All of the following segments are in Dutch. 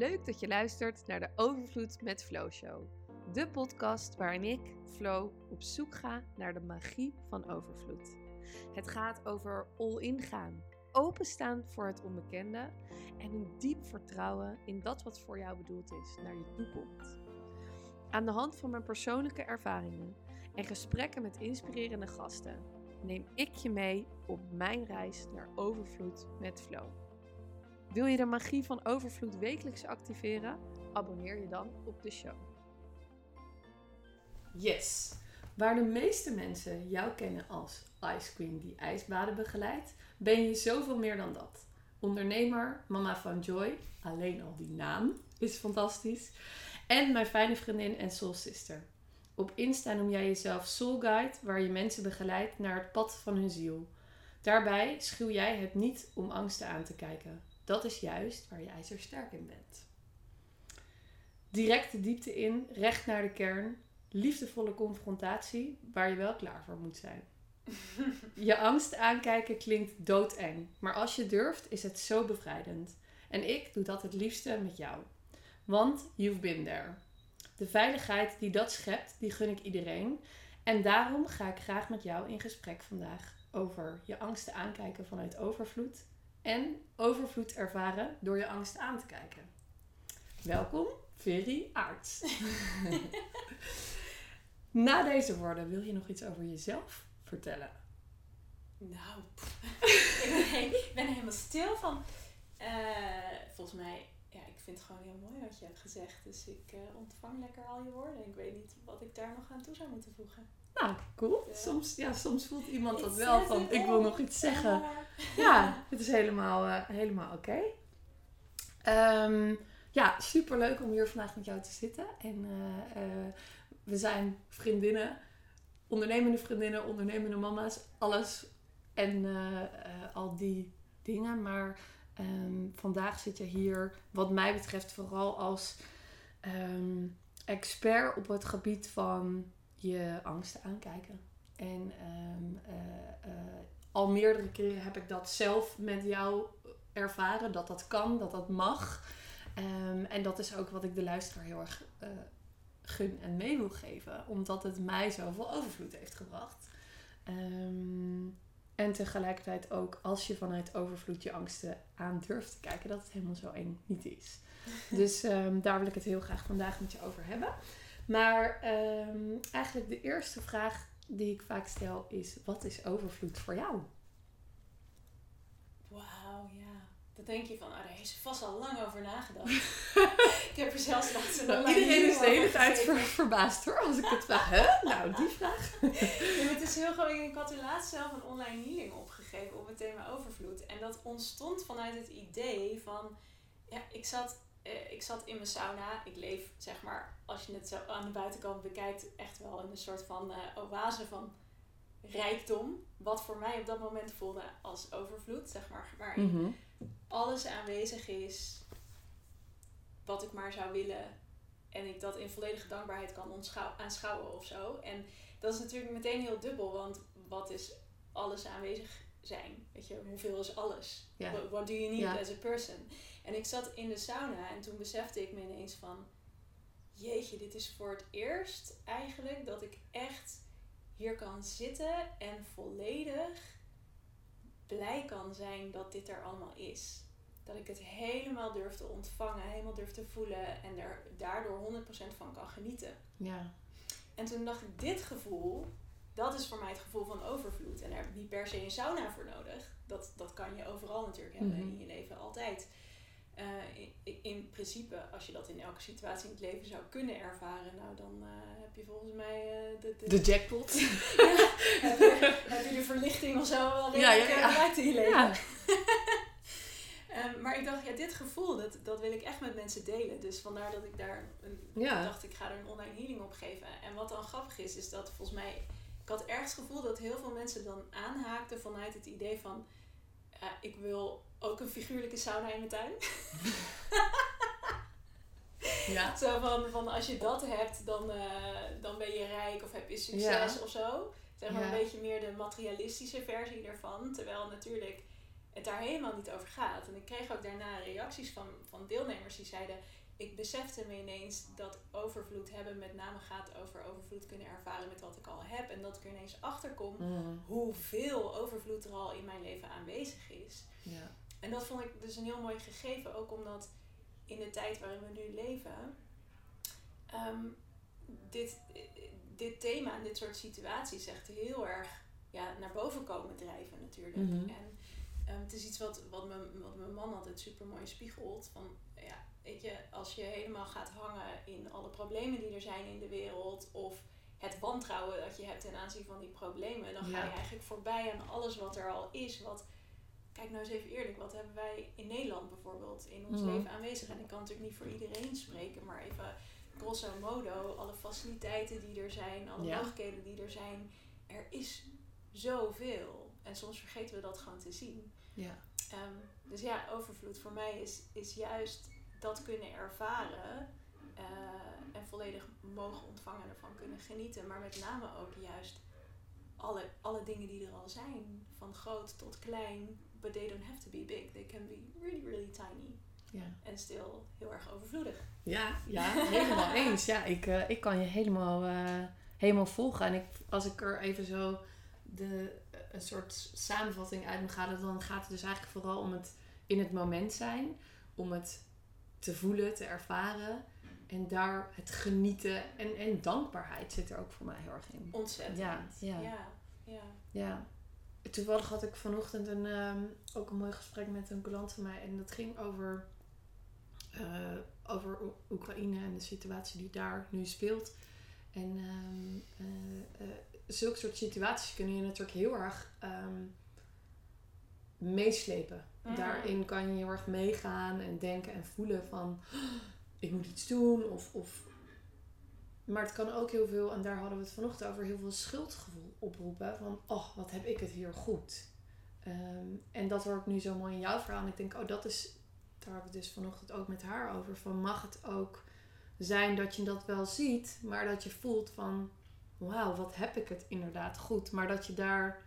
Leuk dat je luistert naar de Overvloed met Flow Show. De podcast waarin ik, Flo, op zoek ga naar de magie van overvloed. Het gaat over all-in gaan, openstaan voor het onbekende en een diep vertrouwen in dat wat voor jou bedoeld is naar je toekomt. Aan de hand van mijn persoonlijke ervaringen en gesprekken met inspirerende gasten neem ik je mee op mijn reis naar overvloed met Flow. Wil je de magie van overvloed wekelijks activeren? Abonneer je dan op de show. Yes! Waar de meeste mensen jou kennen als Ice Queen die ijsbaden begeleidt, ben je zoveel meer dan dat. Ondernemer, mama van Joy, alleen al die naam is fantastisch. En mijn fijne vriendin en soul sister. Op Insta noem jij jezelf Soul Guide, waar je mensen begeleidt naar het pad van hun ziel. Daarbij schuw jij het niet om angsten aan te kijken. Dat is juist waar jij sterk in bent. Direct de diepte in, recht naar de kern, liefdevolle confrontatie waar je wel klaar voor moet zijn. Je angst aankijken klinkt doodeng, maar als je durft is het zo bevrijdend. En ik doe dat het liefste met jou. Want you've been there. De veiligheid die dat schept, die gun ik iedereen. En daarom ga ik graag met jou in gesprek vandaag over je angsten aankijken vanuit overvloed en overvloed ervaren door je angst aan te kijken. Welkom, Veri Aarts. Na deze woorden wil je nog iets over jezelf vertellen? Nou, ik ben, helemaal stil van. Uh, volgens mij, ja, ik vind het gewoon heel mooi wat je hebt gezegd. Dus ik uh, ontvang lekker al je woorden. Ik weet niet wat ik daar nog aan toe zou moeten voegen. Nou, cool. Soms, ja, soms voelt iemand dat wel van, ik wil nog iets zeggen. Ja, het is helemaal, uh, helemaal oké. Okay. Um, ja, super leuk om hier vandaag met jou te zitten. En uh, uh, we zijn vriendinnen, ondernemende vriendinnen, ondernemende mama's, alles en al die dingen. Maar um, vandaag zit je hier, wat mij betreft, vooral als um, expert op het gebied van je angsten aankijken. En um, uh, uh, al meerdere keren heb ik dat zelf met jou ervaren. Dat dat kan, dat dat mag. Um, en dat is ook wat ik de luisteraar heel erg uh, gun en mee wil geven. Omdat het mij zoveel overvloed heeft gebracht. Um, en tegelijkertijd ook als je vanuit overvloed je angsten aan durft te kijken, dat het helemaal zo eng niet is. Dus daar wil ik het heel graag vandaag met je over hebben. Maar um, eigenlijk de eerste vraag die ik vaak stel is: wat is overvloed voor jou? Wauw, ja. Dan denk je van, oh, daar heeft ze vast al lang over nagedacht. ik heb er zelfs laatst een nou, Iedereen is de hele tijd ver, verbaasd hoor, als ik het vraag. Huh? Nou, die vraag. ja, het is heel gewoon, ik had er laatst zelf een online healing opgegeven op het thema overvloed. En dat ontstond vanuit het idee van, ja, ik zat uh, ik zat in mijn sauna. Ik leef, zeg maar, als je het zo aan de buitenkant bekijkt, echt wel in een soort van uh, oase van rijkdom. Wat voor mij op dat moment voelde als overvloed, zeg maar. Waarin mm -hmm. alles aanwezig is wat ik maar zou willen. En ik dat in volledige dankbaarheid kan aanschouwen of zo. En dat is natuurlijk meteen heel dubbel, want wat is alles aanwezig zijn? Weet je, hoeveel is alles? Yeah. What, what, do you need yeah. as a person? En ik zat in de sauna en toen besefte ik me ineens van... Jeetje, dit is voor het eerst eigenlijk dat ik echt hier kan zitten en volledig blij kan zijn dat dit er allemaal is. Dat ik het helemaal durf te ontvangen, helemaal durf te voelen en er daardoor 100% van kan genieten. Ja. En toen dacht ik, dit gevoel, dat is voor mij het gevoel van overvloed. En daar heb ik niet per se een sauna voor nodig. Dat, dat kan je overal natuurlijk hebben mm -hmm. in je leven, altijd. Uh, in, in, principe, als je dat in elke situatie in het leven zou kunnen ervaren, nou dan uh, heb je volgens mij uh, de, de, de, jackpot. ja, heb, je, heb, je, de verlichting of zo wel redelijk ja, ja, ja. in je leven. Ja. um, maar ik dacht, ja, dit gevoel, dat, dat wil ik echt met mensen delen. Dus vandaar dat ik daar een, ja. dacht, ik ga er een online healing op geven. En wat dan grappig is, is dat volgens mij, ik had ergens het gevoel dat heel veel mensen dan aanhaakten vanuit het idee van, ik wil ook een figuurlijke sauna in mijn tuin. ja. Zo van, van als je dat hebt, dan, uh, dan ben je rijk of heb je succes ja. of zo. Zeg maar ja. een beetje meer de materialistische versie ervan. Terwijl natuurlijk het daar helemaal niet over gaat. En ik kreeg ook daarna reacties van, van deelnemers die zeiden: Ik besefte me ineens dat overvloed hebben met name gaat over overvloed kunnen ervaren met wat ik al heb. En dat ik er ineens achter kom Mm. hoeveel overvloed er al in mijn leven aanwezig is. Ja. En dat vond ik dus een heel mooi gegeven, ook omdat in de tijd waarin we nu leven, ehm, dit, dit thema en dit soort situaties echt heel erg ja, naar boven komen drijven natuurlijk. Mhm. En ehm, het is iets wat, wat, mijn, wat mijn man altijd super mooi spiegelt. Van, ja, weet je, als je helemaal gaat hangen in alle problemen die er zijn in de wereld, of het wantrouwen dat je hebt ten aanzien van die problemen, dan ga je eigenlijk voorbij aan alles wat er al is. Wat, kijk nou eens even eerlijk, wat hebben wij in Nederland bijvoorbeeld in ons Mhm. leven aanwezig? En ik kan natuurlijk niet voor iedereen spreken, maar even grosso modo, alle faciliteiten die er zijn, alle Ja. mogelijkheden die er zijn, er is zoveel. En soms vergeten we dat gewoon te zien. Ja. Ehm, dus ja, overvloed voor mij is, is juist dat kunnen ervaren eh, en volledig mogen ontvangen en ervan kunnen genieten. Maar met name ook juist alle, alle dingen die er al zijn, van groot tot klein. But they don't have to be big. They can be really, really tiny. Ja. En still heel erg overvloedig. Ja, ja, helemaal eens. Ja, ik, eh, ik kan je helemaal, eh, helemaal volgen. En ik, als ik er even zo de, een soort samenvatting uit moet halen, dan gaat het dus eigenlijk vooral om het in het moment zijn. Om het te voelen, te ervaren. En daar het genieten en, en dankbaarheid zit er ook voor mij heel erg in. Ontzettend. Ja, ja. ja. ja. Ja. Toevallig had ik vanochtend een, ehm, ook een mooi gesprek met een klant van mij. En dat ging over, eh, over Oe- Oekraïne en de situatie die daar nu speelt. En ehm, eh, eh, zulke soort situaties kunnen je natuurlijk heel erg ehm, meeslepen. Mhm. Daarin kan je heel erg meegaan en denken en voelen van... "Oh, ik moet iets doen of... of maar het kan ook heel veel, en daar hadden we het vanochtend over, heel veel schuldgevoel oproepen. Van, oh, wat heb ik het hier goed. Ehm, en dat hoor ik nu zo mooi in jouw verhaal. En ik denk, oh, dat is, daar heb ik het dus vanochtend ook met haar over. Van, mag het ook zijn dat je dat wel ziet, maar dat je voelt van, wauw, wat heb ik het inderdaad goed. Maar dat je daar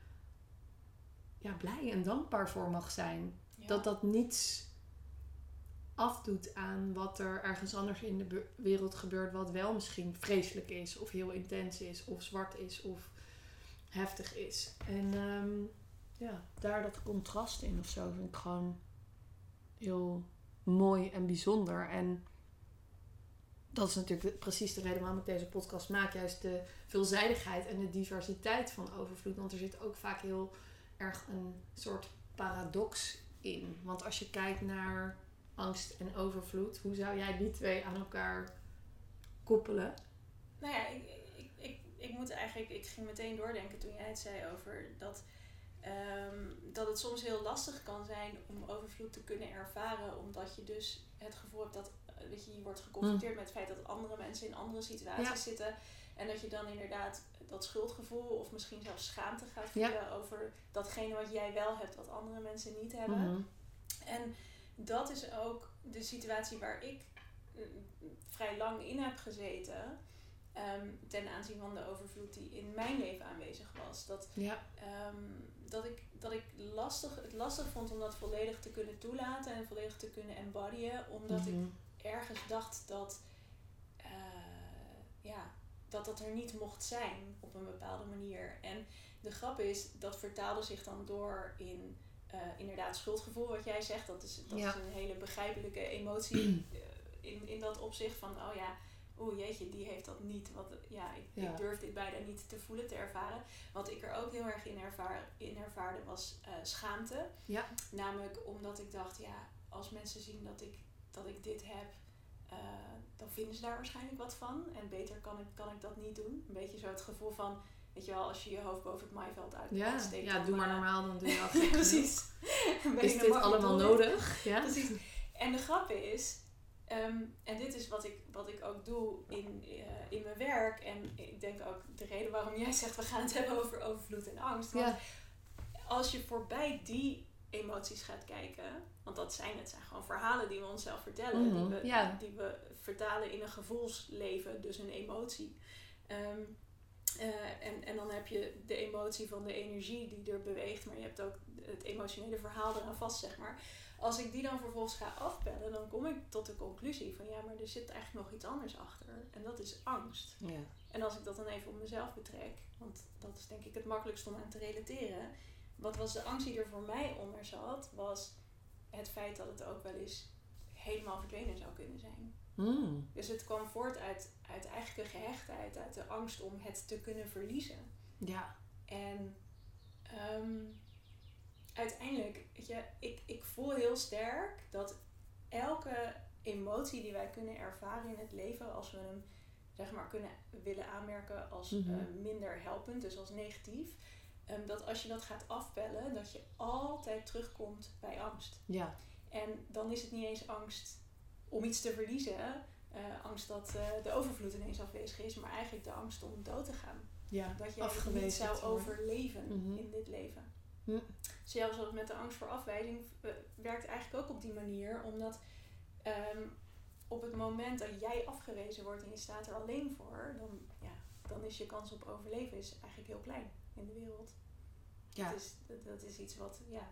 ja, blij en dankbaar voor mag zijn. Ja. Dat dat niets afdoet aan wat er ergens anders in de wereld gebeurt, wat wel misschien vreselijk is, of heel intens is, of zwart is, of heftig is. En ehm, ja, daar dat contrast in of zo vind ik gewoon heel mooi en bijzonder. En dat is natuurlijk precies de reden waarom ik deze podcast maak. Juist de veelzijdigheid en de diversiteit van overvloed. Want er zit ook vaak heel erg een soort paradox in. Want als je kijkt naar angst en overvloed, hoe zou jij die twee aan elkaar koppelen? Nou ja, ik, ik, ik, ik moet eigenlijk, ik ging meteen doordenken toen jij het zei over dat, ehm, dat het soms heel lastig kan zijn om overvloed te kunnen ervaren, omdat je dus het gevoel hebt dat eh, weet je, je wordt geconfronteerd met het feit dat andere mensen in andere situaties Ja. zitten. En dat je dan inderdaad dat schuldgevoel of misschien zelfs schaamte gaat Ja. voelen over datgene wat jij wel hebt, wat andere mensen niet hebben. Mhm. En dat is ook de situatie waar ik mm, vrij lang in heb gezeten. ehm, ten aanzien van de overvloed die in mijn leven aanwezig was. Dat, Ja, ehm, dat ik, dat ik lastig, het lastig vond om dat volledig te kunnen toelaten en volledig te kunnen embodyen. Omdat ik Mhm. ergens dacht dat, eh, ja, dat dat er niet mocht zijn op een bepaalde manier. En de grap is, dat vertaalde zich dan door in eh, inderdaad schuldgevoel, wat jij zegt. Dat is, dat Ja. is een hele begrijpelijke emotie eh, in, in dat opzicht van, oh ja, oeh jeetje, die heeft dat niet. Wat, ja, ik, Ja. ik durf dit bijna niet te voelen, te ervaren. Wat ik er ook heel erg in, ervaar, in ervaarde was eh, schaamte. Ja. Namelijk omdat ik dacht, ja, als mensen zien dat ik, dat ik dit heb, dan vinden ze daar waarschijnlijk wat van. En beter kan ik, kan ik dat niet doen. Een beetje zo het gevoel van, weet je wel, als je je hoofd boven het maaiveld uit ja. uitsteekt. ja doe maar eh, normaal, dan doe je genoeg. Precies. Is dit allemaal nodig? Ja? Precies. En de grap is, ehm, en dit is wat ik, wat ik ook doe in, eh, in mijn werk. En ik denk ook de reden waarom jij zegt, we gaan het hebben over overvloed en angst. Want Ja. als je voorbij die emoties gaat kijken, want dat zijn het zijn gewoon verhalen die we onszelf vertellen, Mhm, die, we, ja. die we vertalen in een gevoelsleven, dus een emotie. Ehm, Eh, en, en dan heb je de emotie van de energie die er beweegt, maar je hebt ook het emotionele verhaal eraan vast, zeg maar. Als ik die dan vervolgens ga afbellen, dan kom ik tot de conclusie van ja, maar er zit eigenlijk nog iets anders achter. En dat is angst. Ja. En als ik dat dan even op mezelf betrek, want dat is denk ik het makkelijkst om aan te relateren. Wat was de angst die er voor mij onder zat, was het feit dat het ook wel eens helemaal verdwenen zou kunnen zijn. Mm. Dus het kwam voort uit, uit eigenlijk een gehechtheid, uit de angst om het te kunnen verliezen. Ja. En ehm, uiteindelijk, weet je, ik, ik voel heel sterk dat elke emotie die wij kunnen ervaren in het leven, als we hem zeg maar kunnen willen aanmerken als Mhm. eh, minder helpend, dus als negatief, ehm, dat als je dat gaat afbellen, dat je altijd terugkomt bij angst. Ja. En dan is het niet eens angst om iets te verliezen, eh, angst dat eh, de overvloed ineens afwezig is, maar eigenlijk de angst om dood te gaan. Ja. Dat je niet zou overleven Mhm. in dit leven. Hm. Zelfs als met de angst voor afwijzing eh, werkt eigenlijk ook op die manier, omdat ehm, op het moment dat jij afgewezen wordt en je staat er alleen voor, dan, ja, dan is je kans op overleven is eigenlijk heel klein in de wereld. Ja. Dat, is, dat, dat is iets wat, ja,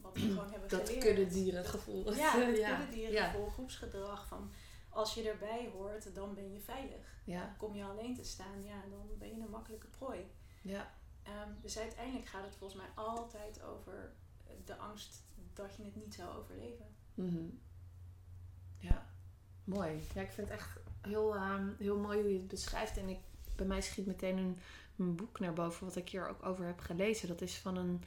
wat we gewoon hebben Dat geleerd. kuddedierengevoel. Ja, het ja. kuddedierengevoel, groepsgedrag van als je erbij hoort, dan ben je veilig. Ja. Kom je alleen te staan, ja, dan ben je een makkelijke prooi. Ja. Ehm, dus uiteindelijk gaat het volgens mij altijd over de angst dat je het niet zou overleven. Mhm. Ja. Mooi. Ja, ik vind het echt heel, ehm, heel mooi hoe je het beschrijft. En ik, bij mij schiet meteen een, een boek naar boven wat ik hier ook over heb gelezen. Dat is van een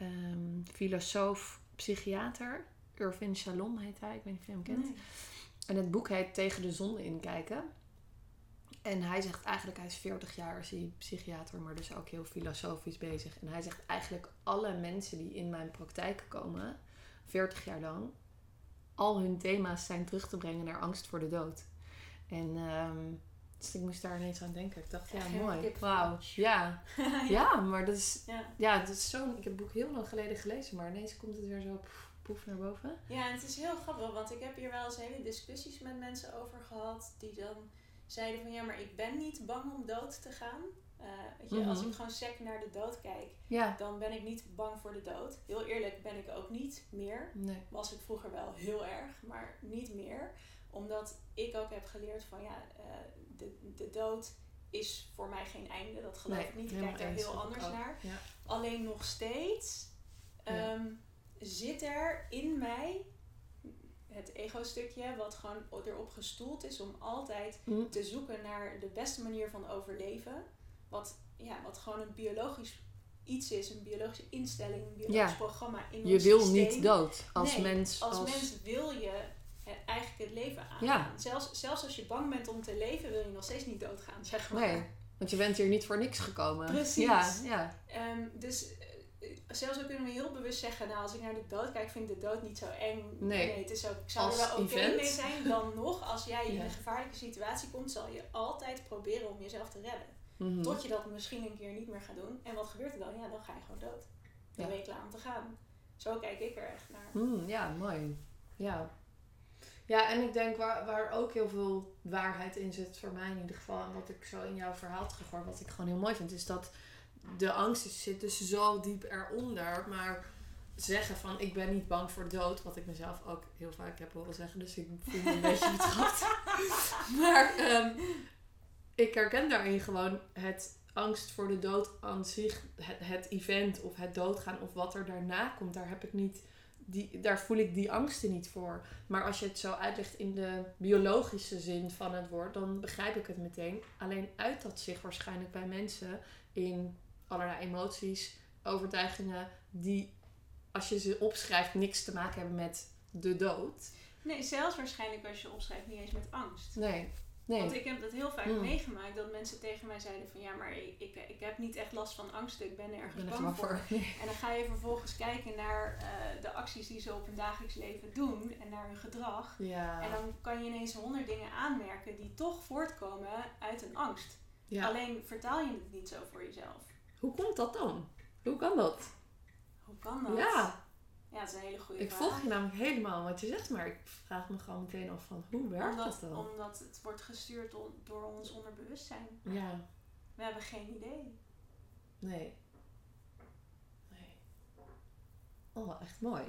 ehm, filosoof, psychiater. Irvin Shalom heet hij. Ik weet niet of je hem kent. En het boek heet Tegen de zon inkijken. En hij zegt eigenlijk, hij is 40 jaar is hij psychiater, maar dus ook heel filosofisch bezig. En hij zegt eigenlijk alle mensen die in mijn praktijk komen, 40 jaar lang, al hun thema's zijn terug te brengen naar angst voor de dood. En ehm, dus ik moest daar ineens aan denken. Ik dacht, ja, mooi. Wauw. Ja. ja. ja, maar dat is, Ja. ja, dat is zo'n... Ik heb het boek heel lang geleden gelezen, maar ineens komt het weer zo poef, poef naar boven. ja, en het is heel grappig, want ik heb hier wel eens hele discussies met mensen over gehad die dan zeiden van ja, maar ik ben niet bang om dood te gaan. Eh, weet je, als Mhm. ik gewoon sec naar de dood kijk, Ja. dan ben ik niet bang voor de dood. Heel eerlijk ben ik ook niet meer. Nee. was ik vroeger wel heel erg, maar niet meer. Omdat ik ook heb geleerd van ja, eh, de, de dood is voor mij geen einde. Dat geloof Nee, ik niet. Ik kijk daar eens, heel anders naar. Ja. Alleen nog steeds Ja. ehm, zit er in mij het ego-stukje wat gewoon erop gestoeld is om altijd Hm. te zoeken naar de beste manier van overleven. Wat, ja, wat gewoon een biologisch iets is, een biologische instelling, een biologisch Ja. programma in Je ons wil systeem. niet dood als Nee, mens. Als, mens wil je eigenlijk het leven aangaan. Ja. Zelfs, zelfs als je bang bent om te leven, wil je nog steeds niet doodgaan, zeg maar. Nee, want je bent hier niet voor niks gekomen. Precies. Ja, ja. Ehm, dus eh, zelfs ook kunnen we heel bewust zeggen, nou als ik naar de dood kijk, vind ik de dood niet zo eng. Nee. het is ook, ik zou Als er wel oké event. mee zijn. Dan nog, als jij in Ja. een gevaarlijke situatie komt, zal je altijd proberen om jezelf te redden. Mhm. Tot je dat misschien een keer niet meer gaat doen. En wat gebeurt er dan? Ja, dan ga je gewoon dood. Dan Ja. ben je klaar om te gaan. Zo kijk ik er echt naar. Hmm, ja, mooi. Ja. Ja, en ik denk waar, waar ook heel veel waarheid in zit, voor mij in ieder geval, en wat ik zo in jouw verhaal terughoor, wat ik gewoon heel mooi vind, is dat de angst zit dus zo diep eronder, maar zeggen van ik ben niet bang voor dood, wat ik mezelf ook heel vaak heb horen zeggen, dus ik voel me een beetje betrapt. Maar ehm, ik herken daarin gewoon het angst voor de dood aan zich, het, het event of het doodgaan of wat er daarna komt, daar heb ik niet, die, daar voel ik die angsten niet voor. Maar als je het zo uitlegt in de biologische zin van het woord, dan begrijp ik het meteen. Alleen uit dat zich waarschijnlijk bij mensen in allerlei emoties, overtuigingen, die als je ze opschrijft niks te maken hebben met de dood. Nee, zelfs waarschijnlijk als je opschrijft niet eens met angst. Nee, nee. Want ik heb dat heel vaak meegemaakt dat mensen tegen mij zeiden van ja, maar ik, ik, heb niet echt last van angsten, ik ben ik ergens ben er bang voor. Nee. En dan ga je vervolgens kijken naar eh, de acties die ze op hun dagelijks leven doen en naar hun gedrag. Ja. En dan kan je ineens honderd dingen aanmerken die toch voortkomen uit een angst. ja. Alleen vertaal je het niet zo voor jezelf. Hoe komt dat dan? Hoe kan dat? Hoe kan dat? Ja, Ja, dat is een hele goede ik vraag. volg je namelijk helemaal wat je zegt, maar ik vraag me gewoon meteen af van hoe werkt omdat, dat dan? omdat het wordt gestuurd door ons onderbewustzijn. Ja, We hebben geen idee. Nee. Nee. Oh, echt mooi.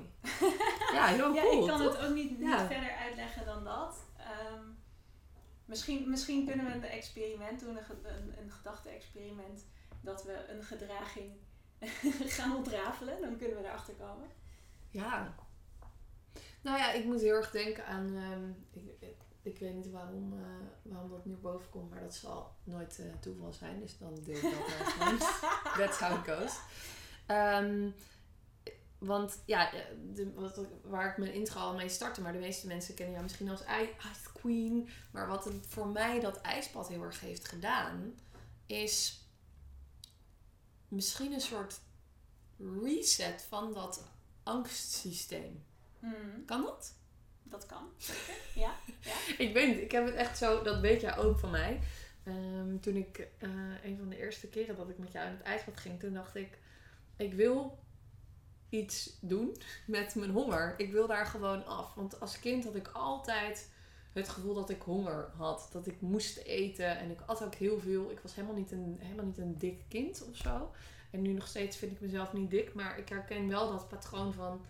ja, heel ja, cool. ik kan toch? het ook niet, niet Ja. verder uitleggen dan dat. Ehm, misschien, misschien kunnen we een experiment doen, een, een, een gedachte-experiment, dat we een gedraging gaan ontrafelen. Dan kunnen we erachter komen. Ja. Nou ja, ik moet heel erg denken aan. ehm, ik, ik, ik weet niet waarom, eh, waarom dat nu boven komt, maar dat zal nooit eh, toeval zijn. Dus dan deel ik dat gewoon. That's how it goes. Ehm, want ja, de, wat, waar ik mijn intro al mee startte, maar de meeste mensen kennen jou misschien als Ice Queen. Maar wat het voor mij dat ijspad heel erg heeft gedaan, is misschien een soort reset van dat angstsysteem. Hmm, Kan dat? dat kan, zeker. Ja, ja. Ik weet ik heb het echt zo, dat weet jij ook van mij. Ehm, toen ik eh, een van de eerste keren dat ik met jou in het ijsbad ging, toen dacht ik, ik wil iets doen met mijn honger. Ik wil daar gewoon af. Want als kind had ik altijd het gevoel dat ik honger had. Dat ik moest eten en ik at ook heel veel. Ik was helemaal niet een, helemaal niet een dik kind of zo. En nu nog steeds vind ik mezelf niet dik. Maar ik herken wel dat patroon van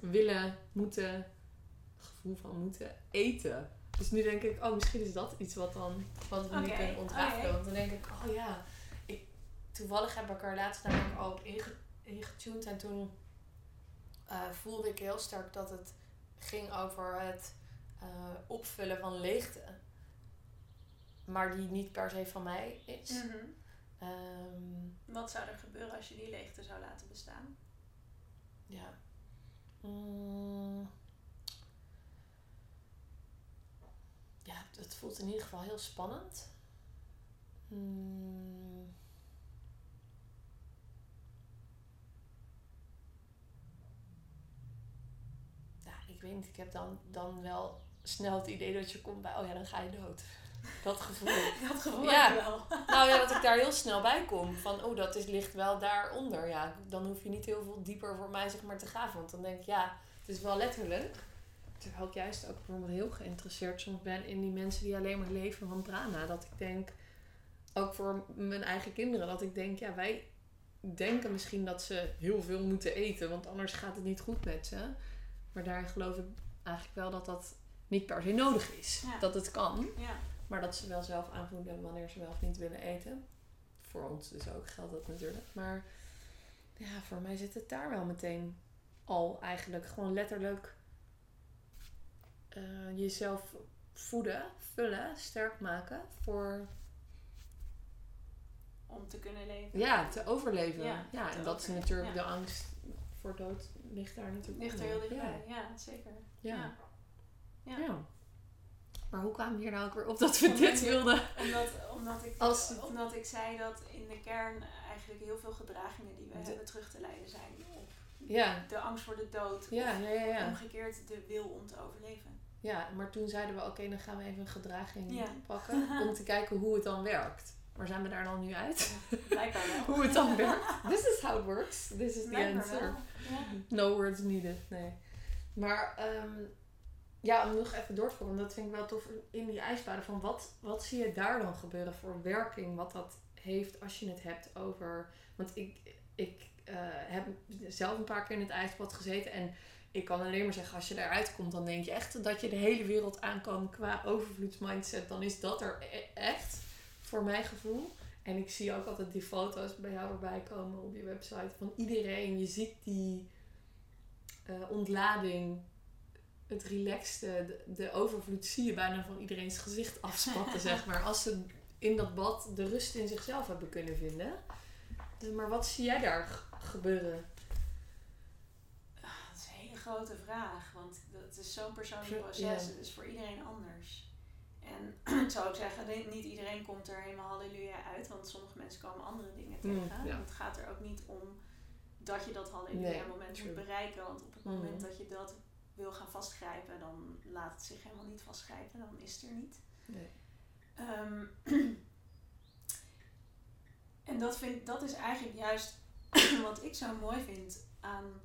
willen, moeten, gevoel van moeten eten. Dus nu denk ik, oh, misschien is dat iets wat, dan, wat we nu Oké, kunnen ontrafelen. Want dan denk ik, oh ja, ik, toevallig heb ik er laatst namelijk ook inge, ingetuned. En toen eh, voelde ik heel sterk dat het ging over het eh, opvullen van leegte. Maar die niet per se van mij is. Mhm. Ehm, Wat zou er gebeuren als je die leegte zou laten bestaan? Ja. Mm. Ja, het voelt in ieder geval heel spannend. Mm. Ja, ik weet niet. Ik heb dan, dan wel snel het idee dat je komt bij, oh ja, dan ga je dood. Dat gevoel. Dat gevoel Ja. wel. Nou ja, dat ik daar heel snel bij kom. Van, oh, dat is, ligt wel daaronder. Ja, dan hoef je niet heel veel dieper voor mij zeg maar, te graven. Want dan denk ik, ja, het is wel letterlijk. Terwijl ik juist ook bijvoorbeeld heel geïnteresseerd soms ben in die mensen die alleen maar leven van prana. Dat ik denk, ook voor mijn eigen kinderen, dat ik denk, ja, wij denken misschien dat ze heel veel moeten eten. Want anders gaat het niet goed met ze. Maar daar geloof ik eigenlijk wel dat dat niet per se nodig is. Ja. Dat het kan. Ja. Maar dat ze wel zelf aanvoelen wanneer ze wel of niet willen eten. Voor ons dus ook geldt dat natuurlijk. Maar ja, voor mij zit het daar wel meteen al eigenlijk. Gewoon letterlijk eh, jezelf voeden, vullen, sterk maken voor Om te kunnen leven. ja, te overleven. Ja, Ja, te en dat is natuurlijk ja. de angst voor dood ligt daar natuurlijk Ligt er heel dichtbij. Ja. Ja, zeker. Ja. Maar hoe kwamen we hier nou ook weer op dat we Omdat dit wilden? Omdat, omdat, ik, Als- omdat ik zei dat in de kern eigenlijk heel veel gedragingen die we De- hebben terug te leiden zijn op Ja, de angst voor de dood. ja, of ja, omgekeerd de wil om te overleven. Ja, maar toen zeiden we, oké, dan gaan we even een gedraging pakken om te kijken hoe het dan werkt. Maar zijn we daar dan nu uit? Blijkbaar wel. hoe het dan werkt? This is how it works. This is the Blijkbaar answer. No words needed, nee. Maar ehm, ja, om nog even door te komen, dat vind ik wel tof in die ijsbaden. Van wat, wat zie je daar dan gebeuren voor werking? Wat dat heeft als je het hebt over... Want ik, ik eh, heb zelf een paar keer in het ijsbad gezeten en ik kan alleen maar zeggen, als je eruit komt, dan denk je echt dat je de hele wereld aankomt qua overvloedsmindset. Dan is dat er e- echt, voor mijn gevoel. En ik zie ook altijd die foto's bij jou erbij komen op je website van iedereen. Je ziet die eh, ontlading, het relaxte, de, de overvloed zie je bijna van iedereen's gezicht afspatten, zeg maar. Als ze in dat bad de rust in zichzelf hebben kunnen vinden. Dus, maar wat zie jij daar gebeuren? Dat is een hele grote vraag, want dat is zo'n persoonlijk Ja. proces. Het is voor iedereen anders. En ik zou ook zeggen, niet iedereen komt er helemaal halleluja uit, want sommige mensen komen andere dingen Mm, tegen. ja. Het gaat er ook niet om dat je dat halleluja moment moet bereiken, want op het Mhm. moment dat je dat wil gaan vastgrijpen, dan laat het zich helemaal niet vastgrijpen, dan is het er niet. Nee. Ehm, en dat, vind, dat is eigenlijk juist wat ik zo mooi vind aan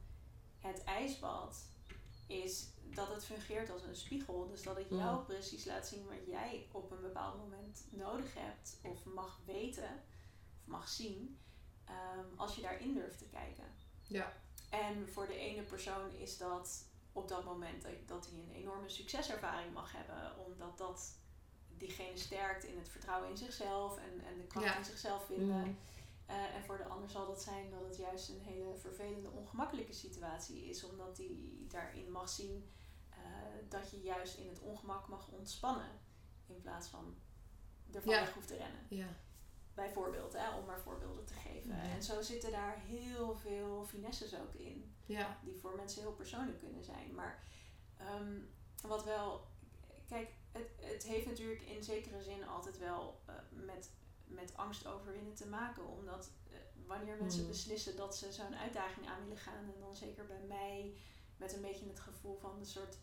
het ijsbad. Is dat het fungeert als een spiegel. Dus dat het Mm. jou precies laat zien wat jij op een bepaald moment nodig hebt of mag weten. of mag zien, ehm, als je daarin durft te kijken. Ja. En voor de ene persoon is dat op dat moment dat, dat hij een enorme succeservaring mag hebben, omdat dat diegene sterkt in het vertrouwen in zichzelf en, en de kracht in zichzelf vinden. Mm. Eh, en voor de ander zal dat zijn dat het juist een hele vervelende, ongemakkelijke situatie is, omdat hij daarin mag zien eh, dat je juist in het ongemak mag ontspannen in plaats van ervan Ja. weg hoeft te rennen. Ja. Bijvoorbeeld, hè, om maar voorbeelden te geven. En zo zitten daar heel veel finesses ook in Ja. die voor mensen heel persoonlijk kunnen zijn. Maar ehm, wat wel, kijk, het, het heeft natuurlijk in zekere zin altijd wel eh, met, met angst overwinnen te maken. Omdat eh, wanneer mensen Hmm. beslissen dat ze zo'n uitdaging aan willen gaan, en dan zeker bij mij met een beetje het gevoel van een soort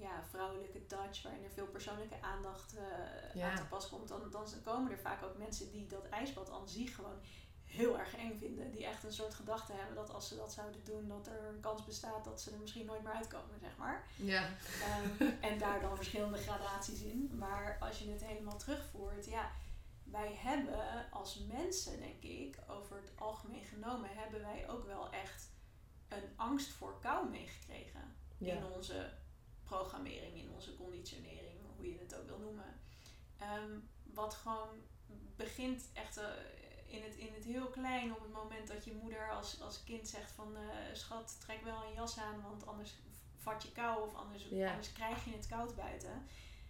ja, vrouwelijke touch, waarin er veel persoonlijke aandacht eh, Ja. aan te pas komt, dan, dan komen er vaak ook mensen die dat ijsbad aan zich gewoon heel erg eng vinden. Die echt een soort gedachte hebben dat als ze dat zouden doen, dat er een kans bestaat dat ze er misschien nooit meer uitkomen, zeg maar. Ja. Ehm, en daar dan verschillende gradaties in. Maar als je het helemaal terugvoert, ja, wij hebben als mensen, denk ik, over het algemeen genomen, hebben wij ook wel echt een angst voor kou meegekregen Ja. in onze programmering, in onze conditionering, hoe je het ook wil noemen. Ehm, wat gewoon begint echt eh, in, het, in het heel klein op het moment dat je moeder als, als kind zegt van eh, schat, trek wel een jas aan, want anders vat je kou of anders, Ja. anders krijg je het koud buiten.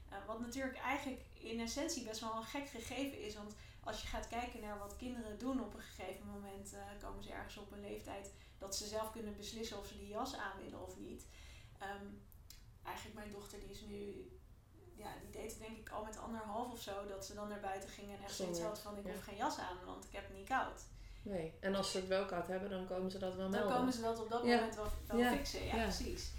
Eh, wat natuurlijk eigenlijk in essentie best wel een gek gegeven is, want als je gaat kijken naar wat kinderen doen op een gegeven moment, komen ze ergens op een leeftijd dat ze zelf kunnen beslissen of ze die jas aan willen of niet. Ehm, eigenlijk mijn dochter die is nu, ja, die deed het denk ik al met anderhalf of zo, dat ze dan naar buiten ging en echt zoiets had van ik ja. hoef geen jas aan, want ik heb het niet koud. Nee. En als ze het wel koud hebben, dan komen ze dat wel Dan melden. komen ze dat op dat Ja. moment wel, wel Ja. fixen, ja, precies.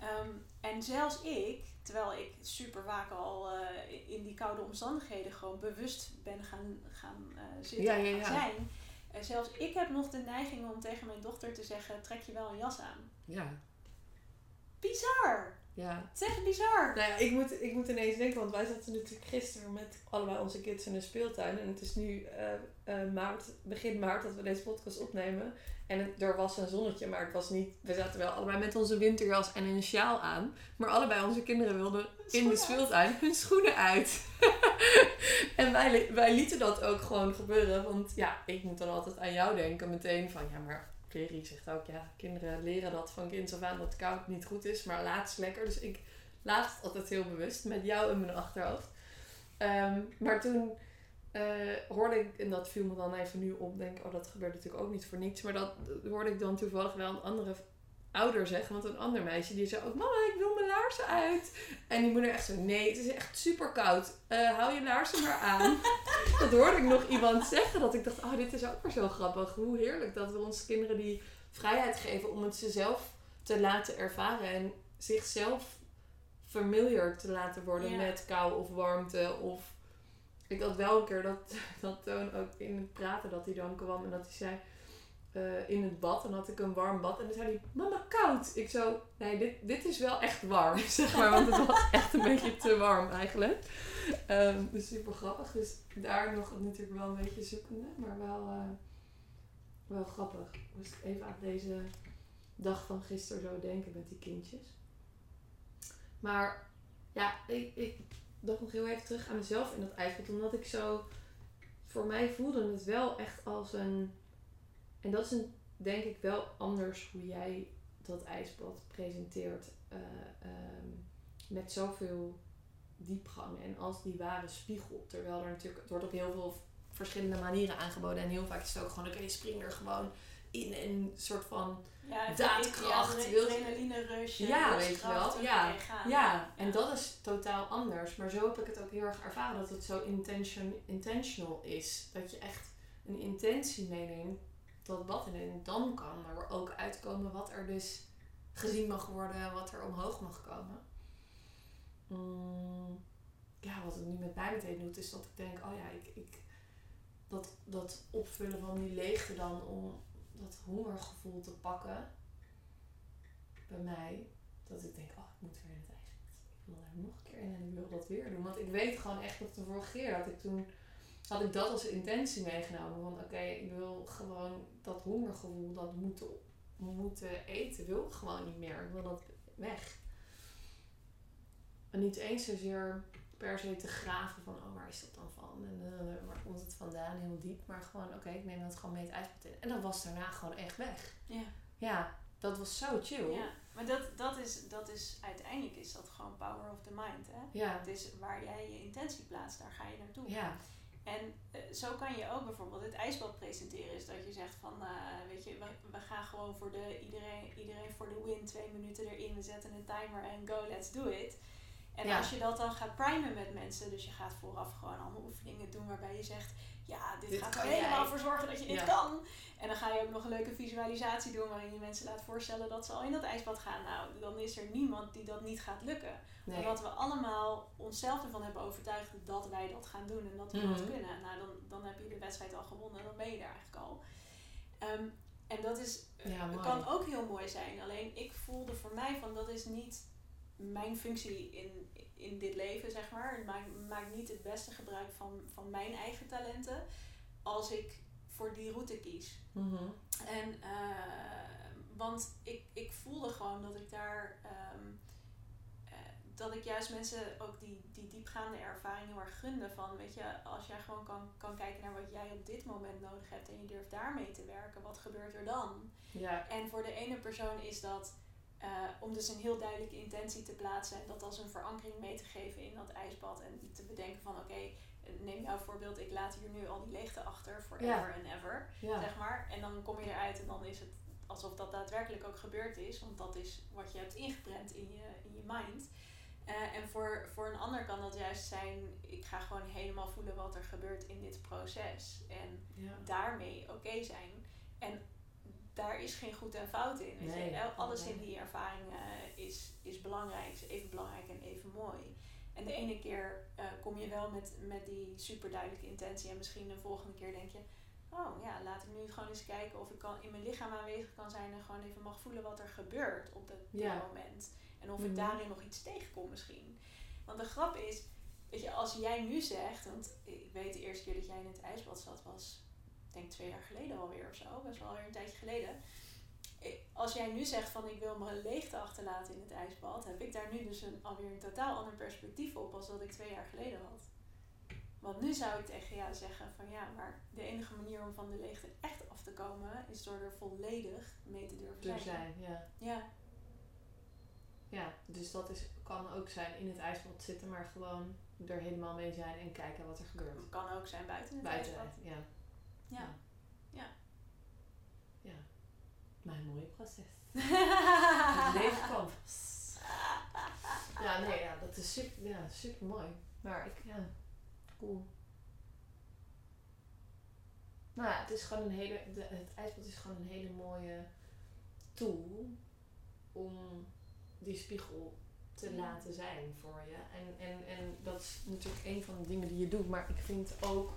Ehm, en zelfs ik, terwijl ik super vaak al eh, in die koude omstandigheden gewoon bewust ben gaan, gaan eh, zitten en gaan zijn. eh, zelfs ik heb nog de neiging om tegen mijn dochter te zeggen, trek je wel een jas aan. Ja. Bizar! Ja. Het is echt bizar! Nou ja, ik moet, ik moet ineens denken, want wij zaten natuurlijk gisteren met allebei onze kids in een speeltuin. En het is nu eh, eh, maart, begin maart dat we deze podcast opnemen. En het, er was een zonnetje, maar het was niet... We zaten wel allebei met onze winterjas en een sjaal aan. Maar allebei onze kinderen wilden in de speeltuin hun schoenen uit. en wij, wij lieten dat ook gewoon gebeuren. Want ja, ik moet dan altijd aan jou denken meteen van... Ja, maar Veri zegt ook, ja, kinderen leren dat van kinds af aan dat koud niet goed is. Maar laat het lekker. Dus ik laat het altijd heel bewust met jou in mijn achterhoofd. Ehm, maar toen eh, hoorde ik, en dat viel me dan even nu op, denk oh dat gebeurt natuurlijk ook niet voor niets. Maar dat hoorde ik dan toevallig wel een andere ouder zeggen. Want een ander meisje die zei ook, mama ik wil mijn laarzen uit. En die moeder echt zo, nee het is echt super koud. Eh, hou je laarzen maar aan. dat hoorde ik nog iemand zeggen. Dat ik dacht, oh dit is ook weer zo grappig. Hoe heerlijk dat we onze kinderen die vrijheid geven om het ze zelf te laten ervaren. En zichzelf familiar te laten worden Ja. met kou of warmte. Of ik had wel een keer dat, dat Toon ook in het praten dat hij dan kwam en dat hij zei eh, in het bad. En had ik een warm bad en dan zei hij, mama koud. Ik zo, nee dit, dit is wel echt warm zeg maar. Want het was echt een beetje te warm eigenlijk. Ehm, dus super grappig. Dus daar nog natuurlijk wel een beetje zoekende. Maar wel, eh, wel grappig. Ik moest even aan deze dag van gisteren zo denken met die kindjes. Maar ja, ik, ik dacht nog heel even terug aan mezelf in dat ijsbad. Omdat ik zo... Voor mij voelde het wel echt als een... En dat is een, denk ik wel anders hoe jij dat ijsbad presenteert. eh, ehm, met zoveel diepgang en als die ware spiegel. Terwijl er natuurlijk, het wordt op heel veel verschillende manieren aangeboden. En heel vaak is het ook gewoon, oké, spring er gewoon in een soort van Ja, Daadkracht, Ja, adrenaline rush. Ja, weet je wel. Ja. Ja, en dat is totaal anders. Maar zo heb ik het ook heel erg ervaren dat het zo intention, intentional is. Dat je echt een intentie meeneemt dat in en dan kan er ook uitkomen wat er dus gezien mag worden, wat er omhoog mag komen. Mm, ja, wat het nu met mij meteen doet, is dat ik denk, oh ja, ik, ik dat, dat opvullen van die leegte dan om dat hongergevoel te pakken bij mij, dat ik denk, oh, ik moet weer in het ijs. Ik wil daar nog een keer in en ik wil dat weer doen. Want ik weet gewoon echt nog de vorige keer dat ik toen had ik dat als intentie meegenomen. Van oké, ik wil gewoon dat hongergevoel, dat moeten, moeten eten, wil ik gewoon niet meer. Ik wil dat weg. En niet eens zozeer per se te graven van, oh, waar is dat dan van? En uh, waar komt het vandaan? Heel diep. Maar gewoon, oké, ik neem dat gewoon mee het ijsbad in. En dat was daarna gewoon echt weg. Ja. Ja, dat was zo chill. Ja, maar dat, dat, is, dat is, uiteindelijk is dat gewoon power of the mind, hè? Ja. Het is waar jij je intentie plaatst, daar ga je naartoe. Ja. En uh, zo kan je ook bijvoorbeeld het ijsbad presenteren. Is dat je zegt van, uh, weet je, we, we, gaan gewoon voor de, iedereen, iedereen voor de win, twee minuten erin. We zetten een timer en go, let's do it. En Ja. als je dat dan gaat primen met mensen, dus je gaat vooraf gewoon allemaal oefeningen doen waarbij je zegt, ja, dit, Dit gaat er helemaal jij. voor zorgen dat je dit Ja. kan. En dan ga je ook nog een leuke visualisatie doen waarin je mensen laat voorstellen dat ze al in dat ijsbad gaan. Nou, dan is er niemand die dat niet gaat lukken. Nee. Omdat we allemaal onszelf ervan hebben overtuigd dat wij dat gaan doen en dat we Mhm. dat kunnen. Nou, dan, dan heb je de wedstrijd al gewonnen en dan ben je er eigenlijk al. Ehm, en dat is, Ja, mooi. kan ook heel mooi zijn. Alleen ik voelde voor mij van dat is niet mijn functie in, in dit leven, zeg maar. Maakt, maakt niet het beste gebruik van, van mijn eigen talenten als ik voor die route kies. Mhm. En, eh, want ik, ik voelde gewoon dat ik daar, ehm, eh, dat ik juist mensen ook die, die diepgaande ervaring heel erg gunde. Van, weet je, als jij gewoon kan, kan kijken naar wat jij op dit moment nodig hebt en je durft daarmee te werken, wat gebeurt er dan? Ja. En voor de ene persoon is dat eh, om dus een heel duidelijke intentie te plaatsen en dat als een verankering mee te geven in dat ijsbad en te bedenken van oké, neem jouw voorbeeld, ik laat hier nu al die leegte achter, forever and ever Ja. zeg maar. En dan kom je eruit en dan is het alsof dat daadwerkelijk ook gebeurd is. Want dat is wat je hebt ingeprent in je, in je mind. Eh, en voor, voor een ander kan dat juist zijn, ik ga gewoon helemaal voelen wat er gebeurt in dit proces. En Ja. daarmee oké zijn. En daar is geen goed en fout in. Weet Nee. je? El- Alles in die ervaring eh, is, is belangrijk, is even belangrijk en even mooi. En de ene keer eh, kom je wel met, met die super duidelijke intentie. En misschien de volgende keer denk je, oh ja, laat ik nu gewoon eens kijken of ik kan in mijn lichaam aanwezig kan zijn en gewoon even mag voelen wat er gebeurt op dat Ja. moment. En of Mhm. ik daarin nog iets tegenkom misschien. Want de grap is, weet je, als jij nu zegt, want ik weet de eerste keer dat jij in het ijsbad zat was, denk twee jaar geleden alweer of zo, best wel alweer een tijdje geleden. Als jij nu zegt van ik wil mijn leegte achterlaten in het ijsbad, heb ik daar nu dus een, alweer een totaal ander perspectief op als dat ik twee jaar geleden had. Want nu zou ik tegen jou zeggen van ja, maar de enige manier om van de leegte echt af te komen is door er volledig mee te durven zijn. zijn, ja. Ja, Ja, dus dat is, kan ook zijn in het ijsbad zitten, maar gewoon er helemaal mee zijn en kijken wat er gebeurt. het kan ook zijn buiten het Buiten, ijsbad. ja. Ja. Ja. Ja. Maar een mooi proces. Het leven kan. Ja, nee, ja, dat is super, ja, super mooi. Maar ik, ja, cool. Nou ja, het is gewoon een hele, de, het ijsbad is gewoon een hele mooie tool om die spiegel te laten zijn voor je. En, en, en dat is natuurlijk een van de dingen die je doet, maar ik vind ook,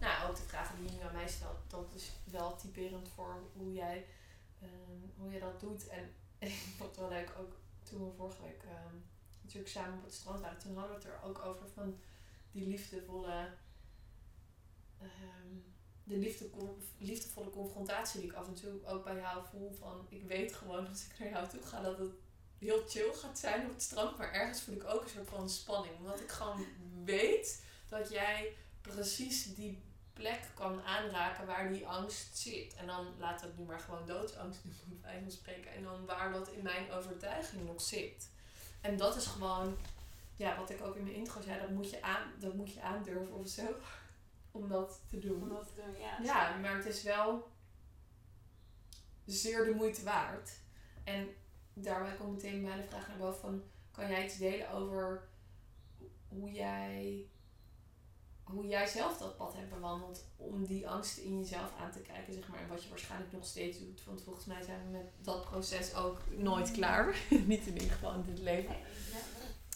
nou ook de vragen die je aan mij stelt, dat is wel typerend voor hoe jij, ehm, hoe je dat doet. En ik vond het wel leuk, ook toen we vorige week ehm, natuurlijk samen op het strand waren, toen hadden we het er ook over van die liefdevolle, ehm, de liefde, liefdevolle confrontatie die ik af en toe ook bij jou voel. Van ik weet gewoon als ik naar jou toe ga dat het heel chill gaat zijn op het strand, maar ergens voel ik ook een soort van spanning. Omdat ik gewoon weet dat jij precies die plek kan aanraken waar die angst zit. En dan laat het nu maar gewoon doodsangst noemen, bij van spreken. En dan waar dat in mijn overtuiging nog zit. En dat is gewoon, ja, wat ik ook in mijn intro zei, dat moet je, aan, dat moet je aandurven of zo. Om dat te doen. Om dat te doen, ja. Ja, maar het is wel zeer de moeite waard. En daarbij komt meteen bij de vraag naar boven van... Kan jij iets delen over hoe jij, hoe jij zelf dat pad hebt bewandeld... om die angsten in jezelf aan te kijken, zeg maar. En wat je waarschijnlijk nog steeds doet. Want volgens mij zijn we met dat proces ook nooit klaar. Niet in ieder geval in dit leven.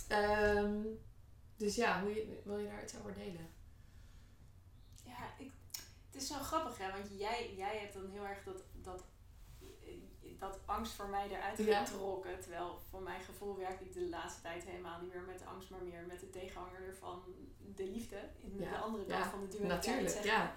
Ehm, dus ja, hoe je, wil je daar iets over delen? Ja, ik, het is zo grappig hè, want jij, jij hebt dan heel erg dat, dat, dat angst voor mij eruit Ja. getrokken. Terwijl voor mijn gevoel werk ik de laatste tijd helemaal niet meer met de angst, maar meer met de tegenhanger ervan, de liefde. In Ja. de andere kant Ja, van de dualiteit. Natuurlijk, zeg ja. maar.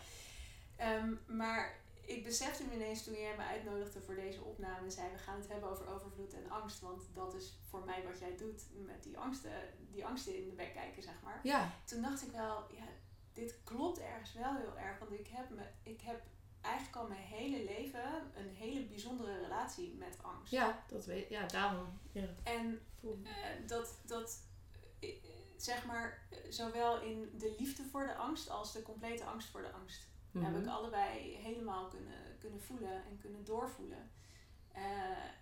Ehm, maar ik besefte me ineens toen jij me uitnodigde voor deze opname en zei we gaan het hebben over overvloed en angst. Want dat is voor mij wat jij doet met die angsten, die angsten in de bek kijken, zeg maar. Ja, Toen dacht ik wel, ja, dit klopt ergens wel heel erg. Want ik heb, me, ik heb eigenlijk al mijn hele leven een hele bijzondere relatie met angst. ja, dat weet ja, daarom. Ja, En eh, dat, dat eh, zeg maar, zowel in de liefde voor de angst als de complete angst voor de angst. Mhm. Heb ik allebei helemaal kunnen, kunnen voelen en kunnen doorvoelen. Eh,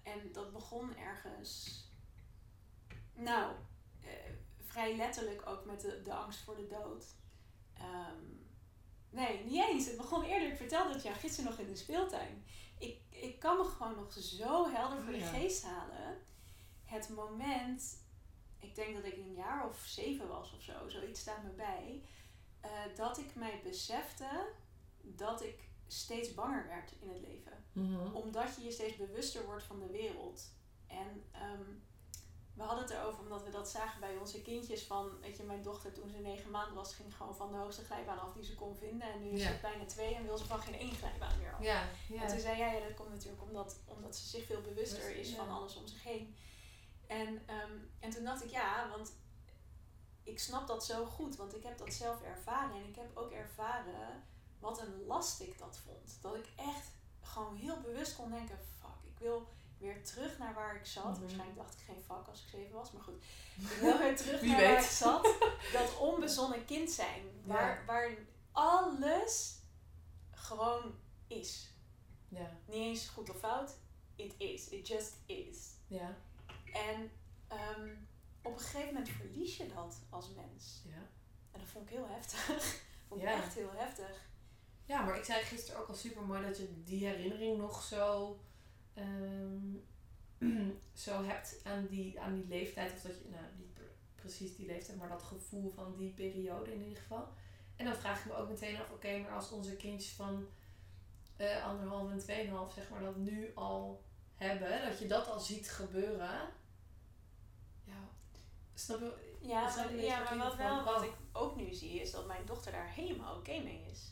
en dat begon ergens, nou, vrij letterlijk ook met de, de angst voor de dood. Ehm, nee, niet eens. Het begon eerder, ik vertelde het jou gisteren nog in de speeltuin. Ik, ik kan me gewoon nog zo helder voor Oh, de ja. geest halen. Het moment, ik denk dat ik een jaar of zeven was of zo, zoiets staat me bij. eh, dat ik mij besefte dat ik steeds banger werd in het leven Mhm. omdat je je steeds bewuster wordt van de wereld. En ehm, we hadden het erover omdat we dat zagen bij onze kindjes. Van, weet je, mijn dochter toen ze negen maanden was, ging gewoon van de hoogste glijbaan af die ze kon vinden. En nu is Ja. ze bijna twee en wil ze van geen één glijbaan meer af. Ja, En ja. toen zei jij, ja, dat komt natuurlijk omdat, omdat ze zich veel bewuster Bewust, is van alles om zich heen. En, ehm, en toen dacht ik, ja, want ik snap dat zo goed, want ik heb dat zelf ervaren. En ik heb ook ervaren wat een last ik dat vond. Dat ik echt gewoon heel bewust kon denken, fuck, ik wil weer terug naar waar ik zat. Mhm. Waarschijnlijk dacht ik geen fuck als ik zeven was, maar goed. Ik wil weer terug naar waar ik zat. Dat onbezonnen kind zijn. Waar, Ja. waar alles gewoon is. Ja, Niet eens goed of fout. It is. It just is. ja, En ehm, op een gegeven moment verlies je dat als mens. ja. En dat vond ik heel heftig. vond ik Ja. echt heel heftig. Ja, maar ik zei gisteren ook al super mooi dat je die herinnering nog zo, ehm, zo hebt aan die, aan die leeftijd. Of dat je, nou niet pre- precies die leeftijd, maar dat gevoel van die periode in ieder geval. En dan vraag ik me ook meteen af, oké, maar als onze kindjes van eh, anderhalf en tweeënhalf zeg maar dat nu al hebben, dat je dat al ziet gebeuren. Ja, snap je? Ja, ja, maar wat wel, wat oh. ik ook nu zie is dat mijn dochter daar helemaal oké mee is.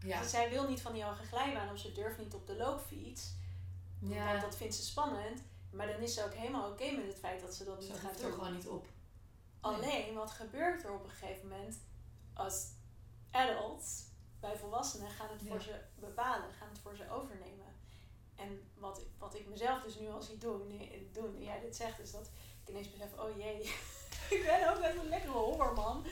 Ja, Dus zij wil niet van die hoge glijbaan of ze durft niet op de loopfiets. Want ja. dat vindt ze spannend. Maar dan is ze ook helemaal oké met het feit dat ze dat niet gaat er doen. gewoon niet op. Alleen, wat gebeurt er op een gegeven moment als adults, bij volwassenen, gaan het voor Ja. ze bepalen, gaan het voor ze overnemen. En wat, ik- wat ik mezelf dus nu al zie doen, nee, doen, en jij dit zegt, is dat ik ineens besef, oh jee, ik ben ook best een lekkere horrorman.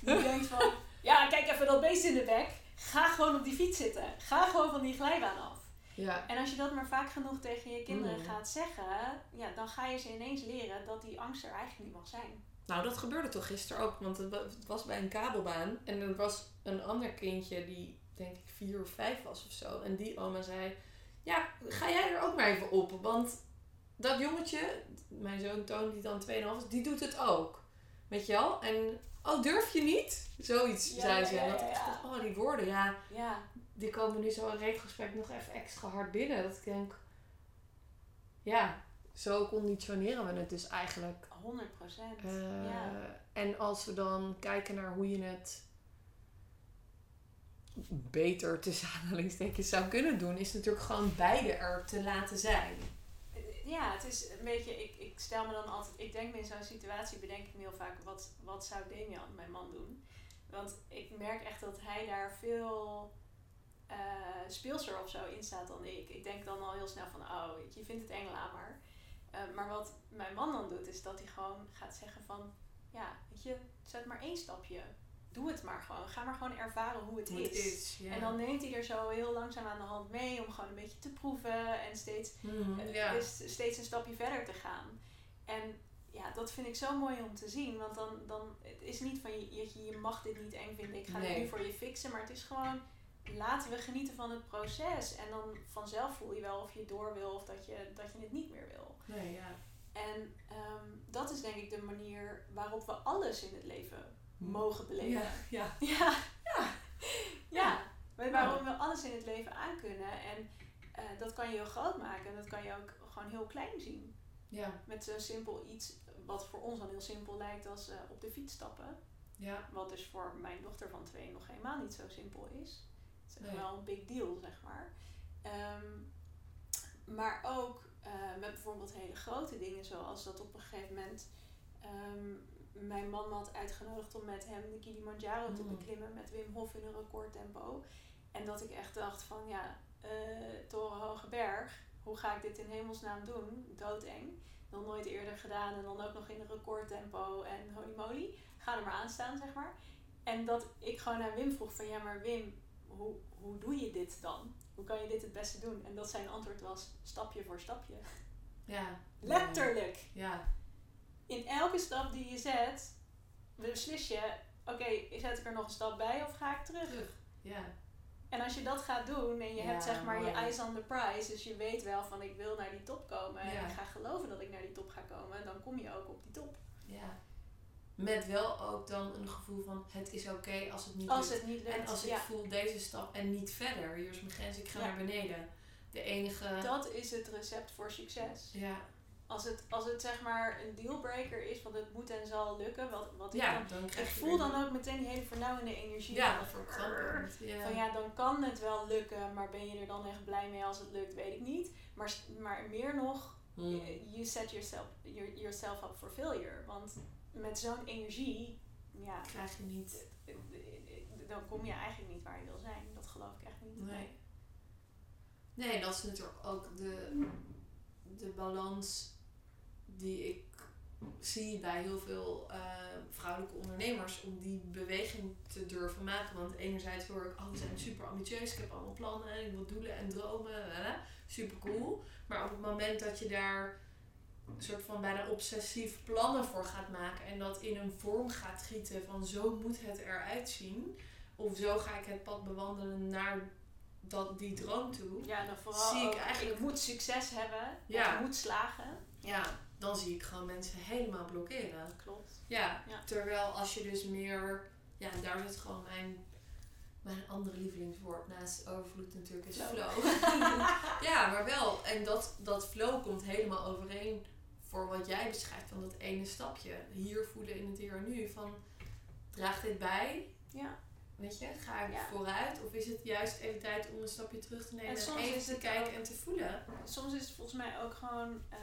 Die denkt van, ja, kijk even dat beest in de bek. Ga gewoon op die fiets zitten. Ga gewoon van die glijbaan af. Ja, En als je dat maar vaak genoeg tegen je kinderen Mm. gaat zeggen, ja, dan ga je ze ineens leren dat die angst er eigenlijk niet mag zijn. Nou, dat gebeurde toch gisteren ook. Want het wa- het was bij een kabelbaan. En er was een ander kindje die, denk ik, vier of vijf was of zo. En die oma zei... Ja, ga jij er ook maar even op. Want dat jongetje, mijn zoon Toon, die dan 2,5 is, die doet het ook. Weet je wel? En, oh, durf je niet? Zoiets Ja, zei ze. ja, En dat ik dacht, oh, die woorden, ja, Ja, die komen nu zo in reetgesprek nog even extra hard binnen. Dat ik denk, ja, zo conditioneren we het dus eigenlijk. 100 procent. Eh, ja. En als we dan kijken naar hoe je het beter tussen aanhalingstekens zou kunnen doen, is natuurlijk gewoon beide er te laten zijn. ja, het is een beetje, ik, ik stel me dan altijd, ik denk me in zo'n situatie, bedenk ik me heel vaak, wat, wat zou Damian, mijn man, doen? Want ik merk echt dat hij daar veel eh speelser of zo in staat dan ik. Ik denk dan al heel snel van, oh, je, vindt het eng, laat maar. Eh, maar wat mijn man dan doet, is dat hij gewoon gaat zeggen van, ja, weet je, zet maar één stapje. Doe het maar gewoon. Ga maar gewoon ervaren hoe het is. het is. Ja. En dan neemt hij er zo heel langzaam aan de hand mee om gewoon een beetje te proeven en steeds, Mhm, eh, ja. dus steeds een stapje verder te gaan. En ja, dat vind ik zo mooi om te zien, want dan, dan het is niet van je, je, je mag dit niet eng vinden, ik ga Nee. het nu voor je fixen, maar het is gewoon laten we genieten van het proces en dan vanzelf voel je wel of je door wil of dat je, dat je het niet meer wil. Nee, ja. En ehm, dat is denk ik de manier waarop we alles in het leven mogen beleven. Ja, ja. Ja. Ja. Ja. Maar Waarom we alles in het leven aankunnen. En eh, dat kan je heel groot maken. En dat kan je ook gewoon heel klein zien. Ja. Met zo'n simpel iets wat voor ons dan heel simpel lijkt als eh, op de fiets stappen. Ja. Wat dus voor mijn dochter van twee nog helemaal niet zo simpel is. Het is echt Nee. wel een big deal, zeg maar. Ehm, maar ook eh, met bijvoorbeeld hele grote dingen, zoals dat op een gegeven moment ehm, mijn man me had uitgenodigd om met hem de Kilimanjaro te Mm. beklimmen met Wim Hof in een recordtempo. En dat ik echt dacht van ja, eh torenhoge berg, hoe ga ik dit in hemelsnaam doen? Doodeng. Nog nooit eerder gedaan en dan ook nog in een recordtempo en holy moly. Ga er maar aan staan, zeg maar. En dat ik gewoon naar Wim vroeg van ja, maar Wim, hoe, hoe doe je dit dan? Hoe kan je dit het beste doen? En dat zijn antwoord was stapje voor stapje. Ja. Letterlijk! Ja. In elke stap die je zet, beslis je, oké, zet ik er nog een stap bij of ga ik terug? Terug. Ja. En als je dat gaat doen en je Ja, hebt zeg maar je eyes on the prize, dus je weet wel van ik wil naar die top komen en ik ga geloven dat ik naar die top ga komen, dan kom je ook op die top. Ja. Met wel ook dan een gevoel van het is oké als het niet Als lukt. het niet lukt, En als ik voel deze stap en niet verder, hier is mijn grens, ik ga Ja. naar beneden. De enige. dat is het recept voor succes. Ja, Als het, als het zeg maar een dealbreaker is, want het moet en zal lukken, wat, wat ik dan... dan Ik krijg je voel dan ook meteen die hele vernauwende energie. Ja, van-. Ja. Van ja, dan kan het wel lukken, maar ben je er dan echt blij mee als het lukt, weet ik niet. Maar, maar meer nog, Hmm. you set yourself, your- yourself up for failure. Want met zo'n energie, ja, Krijg je niet. dan kom je eigenlijk niet waar je wil zijn. Dat geloof ik echt niet. Nee. Nee, dat is natuurlijk ook de, de balans die ik zie bij heel veel eh, vrouwelijke ondernemers om die beweging te durven maken. Want enerzijds hoor ik, oh, we zijn super ambitieus, ik heb allemaal plannen en ik wil doelen en dromen, hè, super cool. Maar op het moment dat je daar een soort van bijna obsessief plannen voor gaat maken en dat in een vorm gaat gieten van zo moet het eruit zien, of zo ga ik het pad bewandelen naar dat, die droom toe. Ja, dan vooral Zie ik eigenlijk- ik moet succes hebben, Ja. ik moet slagen. Ja, dan zie ik gewoon mensen helemaal blokkeren. Klopt. Ja, Ja. terwijl als je dus meer, ja, daar zit gewoon mijn, mijn andere lievelingswoord naast overvloed natuurlijk is Flow. flow. ja, maar wel. En dat, dat flow komt helemaal overeen voor wat jij beschrijft van dat ene stapje. Hier voelen in het hier en nu. Van, draagt dit bij? Ja. Weet je, ga ik Ja. vooruit? Of is het juist even tijd om een stapje terug te nemen En even te kijken ook- en te voelen? Soms is het volgens mij ook gewoon eh,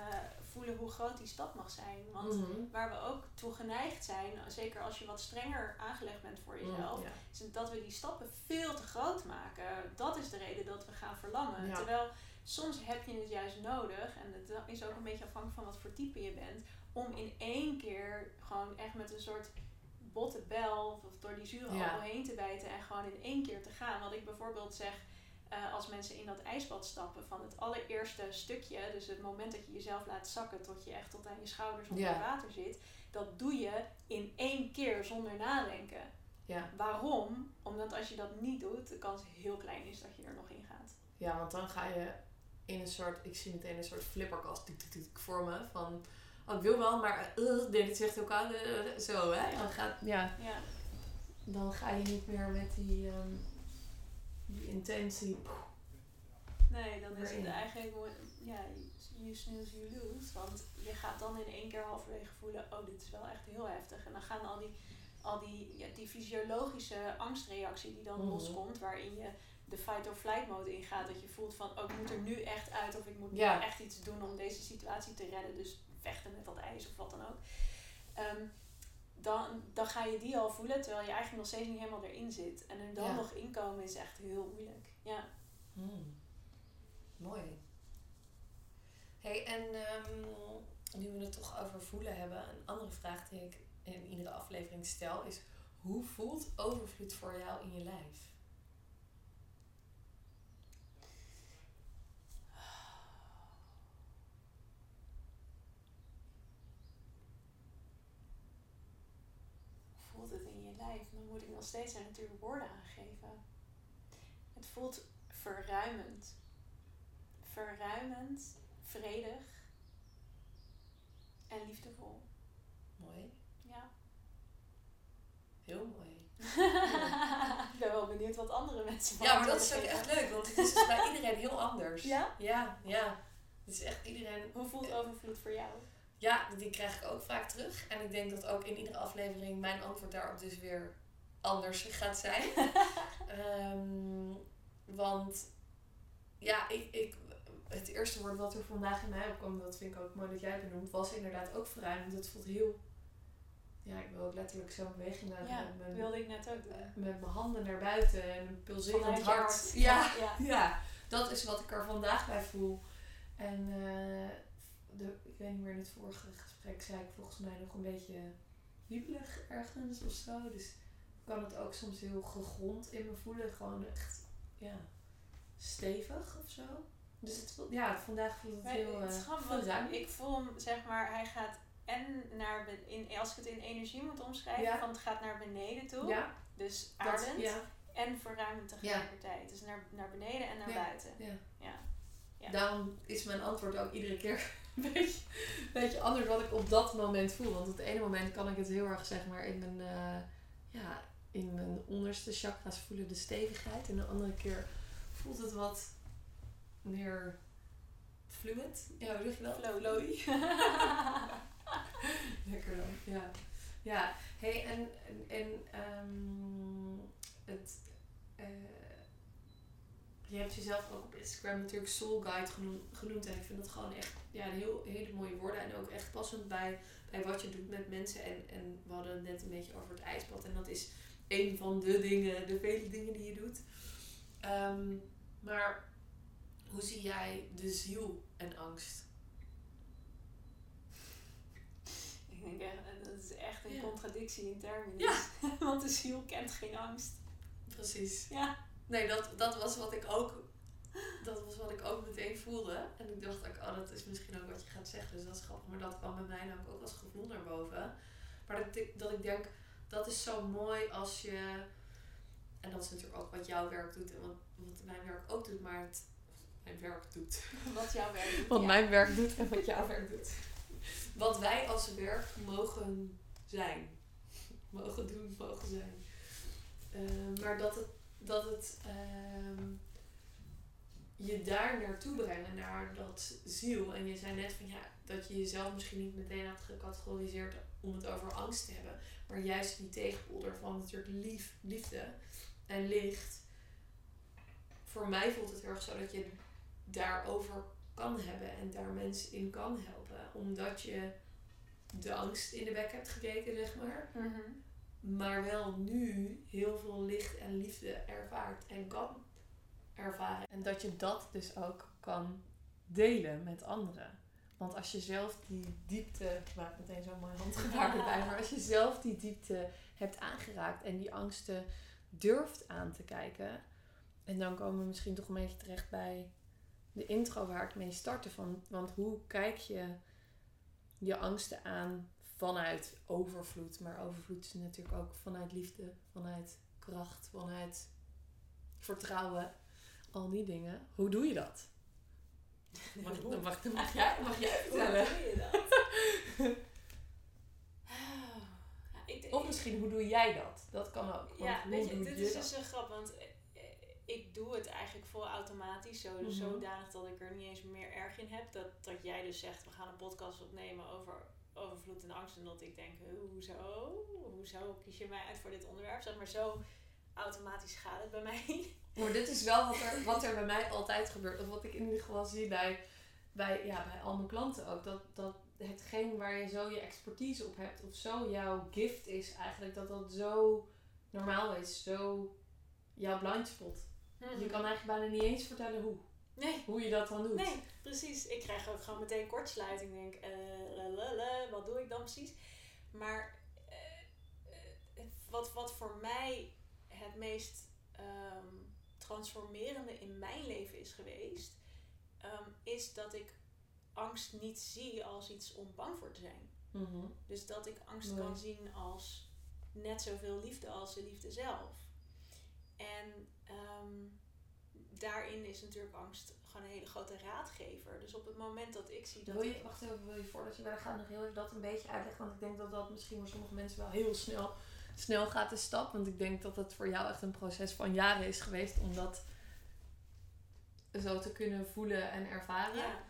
voelen hoe groot die stap mag zijn. Want Mhm. waar we ook toe geneigd zijn, zeker als je wat strenger aangelegd bent voor jezelf, Mm, ja. is dat we die stappen veel te groot maken. Dat is de reden dat we gaan verlammen. Ja. Terwijl soms heb je het juist nodig, en het is ook een beetje afhankelijk van wat voor type je bent, om in één keer gewoon echt met een soort botte bel of door die zure Ja. heen te bijten en gewoon in één keer te gaan. Wat ik bijvoorbeeld zeg eh, als mensen in dat ijsbad stappen, van het allereerste stukje, dus het moment dat je jezelf laat zakken tot je echt tot aan je schouders onder Ja. water zit, dat doe je in één keer zonder nadenken. Ja. Waarom? Omdat als je dat niet doet, de kans heel klein is dat je er nog in gaat. Ja, want dan ga je in een soort, ik zie meteen een soort flipperkast tik, vormen van, oh ik wil wel, maar uh, nee, dit zegt ook aan, eh, zo hè. Ja. Dan, gaat, ja, Ja, dan ga je niet meer met die, ehm, die intentie. nee, dan is het eigenlijk, ja, you snooze, you lose. Want je gaat dan in één keer halverwege voelen, oh dit is wel echt heel heftig. En dan gaan al die, al die, ja, die fysiologische angstreactie die dan Mhm. loskomt, waarin je de fight or flight mode ingaat. Dat je voelt van, oh ik moet er nu echt uit of ik moet nu echt iets doen om deze situatie te redden. Dus vechten met dat ijs of wat dan ook. Ehm, dan, dan ga je die al voelen, terwijl je eigenlijk nog steeds niet helemaal erin zit. En er dan Ja. nog inkomen is echt heel moeilijk. Ja. Hmm. Mooi. hey, en ehm, nu we het toch over voelen hebben, een andere vraag die ik in iedere aflevering stel is, hoe voelt overvloed voor jou in je lijf? voelt het in je lijf? Steeds er natuurlijk woorden aan geven. Het voelt verruimend. Verruimend, vredig en liefdevol. Mooi. Ja. Heel mooi. ik ben wel benieuwd wat andere mensen van Ja, maar dat is ook echt leuk, want het is dus bij iedereen heel anders. Ja? Ja, ja. Het is echt iedereen... Hoe voelt overvloed voor jou? Ja, die krijg ik ook vaak terug. En ik denk dat ook in iedere aflevering mijn antwoord daarop dus weer anders gaat zijn. Ehm, want ja, ik, ik, het eerste woord wat er vandaag in mij opkwam, dat vind ik ook mooi dat jij het benoemt, was inderdaad ook verruimend. Het voelt heel, ja, ik wil ook letterlijk zo'n beweging Ja, met, mijn, wilde ik net ook doen. met mijn handen naar buiten en een pulserend hart. hart. Ja, ja. ja, dat is wat ik er vandaag bij voel. En eh, de, ik weet niet meer, in het vorige gesprek zei ik volgens mij nog een beetje wiebelig ergens of zo. Dus kan het ook soms heel gegrond in me voelen. Gewoon echt, ja, stevig of zo. Dus het, ja, vandaag voelt het Maar heel het is grappig, want ik voel hem, zeg maar, hij gaat en naar, ben- in, als ik het in energie moet omschrijven, Ja. van het gaat naar beneden toe. Ja, Dus aardend. ja, En verruimend tegelijkertijd. Dus naar, naar beneden en naar buiten. ja. Ja. Ja. Daarom is mijn antwoord ook iedere keer een beetje, een beetje anders wat ik op dat moment voel. Want op het ene moment kan ik het heel erg zeg maar in mijn, eh, ja, in mijn onderste chakras voelen de stevigheid. En de andere keer voelt het wat meer fluid. Ja, hoe zeg je dat? Flowy. Lekker dan, ja. Ja, hey, en, en, ehm, het, eh, je hebt jezelf ook op Instagram natuurlijk Soul Guide genoemd, en ik vind dat gewoon echt ja, een heel, hele mooie woorden en ook echt passend bij, bij wat je doet met mensen. En, en we hadden het net een beetje over het ijsbad en dat is een van de dingen, de vele dingen die je doet. Ehm, maar hoe zie jij de ziel en angst? Ik denk echt, eh, dat is echt een Ja. contradictie in termen. Ja. Want de ziel kent geen angst. Precies. Ja. Nee, dat, dat was wat ik ook. Dat was wat ik ook meteen voelde. En ik dacht ook, oh, dat is misschien ook wat je gaat zeggen. Dus dat is grappig. Maar dat kwam bij mij namelijk ook als gevoel naar boven. Maar dat ik, dat ik denk, dat is zo mooi als je. En dat is natuurlijk ook wat jouw werk doet en wat, wat mijn werk ook doet. Maar het, mijn werk doet. Wat jouw werk doet. Wat ja. mijn werk doet en wat jouw werk doet. Wat wij als werk mogen zijn. Mogen doen, mogen zijn. Eh, maar dat het, dat het ehm, je daar naartoe brengen, naar dat ziel. En je zei net van ja, dat je jezelf misschien niet meteen had gecategoriseerd om het over angst te hebben. Maar juist die tegenpool ervan natuurlijk lief, liefde en licht. Voor mij voelt het heel erg zo dat je daarover kan hebben en daar mensen in kan helpen. Omdat je de angst in de bek hebt gekeken, zeg maar. Mhm. Maar wel nu heel veel licht en liefde ervaart en kan ervaren. En dat je dat dus ook kan delen met anderen. Want als je zelf die diepte, ik maak meteen zo'n mooi handgebaar erbij, maar als je zelf die diepte hebt aangeraakt en die angsten durft aan te kijken. En dan komen we misschien toch een beetje terecht bij de intro waar ik mee startte. Van, want hoe kijk je je angsten aan vanuit overvloed? Maar overvloed is natuurlijk ook vanuit liefde, vanuit kracht, vanuit vertrouwen. Al die dingen. Hoe doe je dat? Mag, Hoe? mag, mag, jij, mag jij Hoe vertellen? doe je dat? Ja, ik, Of misschien, hoe doe jij dat? Dat kan ook. Ja, hoe weet je, dit je is dus een grap, want eh, eh, ik doe het eigenlijk vol automatisch, zo, Mhm. zodanig dat ik er niet eens meer erg in heb. Dat, dat jij dus zegt, we gaan een podcast opnemen over overvloed en angst. En dat ik denk, hoezo? Hoezo kies je mij uit voor dit onderwerp? Zeg maar, zo automatisch gaat het bij mij. Maar dit is wel wat er, wat er bij mij altijd gebeurt. Of wat ik in ieder geval zie bij, bij, ja, bij al mijn klanten ook. Dat, dat hetgeen waar je zo je expertise op hebt. Of zo jouw gift is eigenlijk. Dat dat zo normaal is. Zo jouw blindspot. Je kan eigenlijk bijna niet eens vertellen hoe. Nee, Hoe je dat dan doet. Nee, precies. Ik krijg ook gewoon meteen kortsluiting. Ik denk, lalala, wat doe ik dan precies? Maar eh, eh, wat, wat voor mij het meest ehm, transformerende in mijn leven is geweest, ehm, is dat ik angst niet zie als iets om bang voor te zijn. Mhm. Dus dat ik angst Mooi. kan zien als net zoveel liefde als de liefde zelf. En ehm, daarin is natuurlijk angst gewoon een hele grote raadgever. Dus op het moment dat ik zie dat Wil ik- je, wacht even, wil je voordat je verder gaat nog heel even dat een beetje uitleggen? Want ik denk dat dat misschien voor sommige mensen wel heel snel snel gaat de stap. Want ik denk dat het voor jou echt een proces van jaren is geweest om dat zo te kunnen voelen en ervaren. Ja.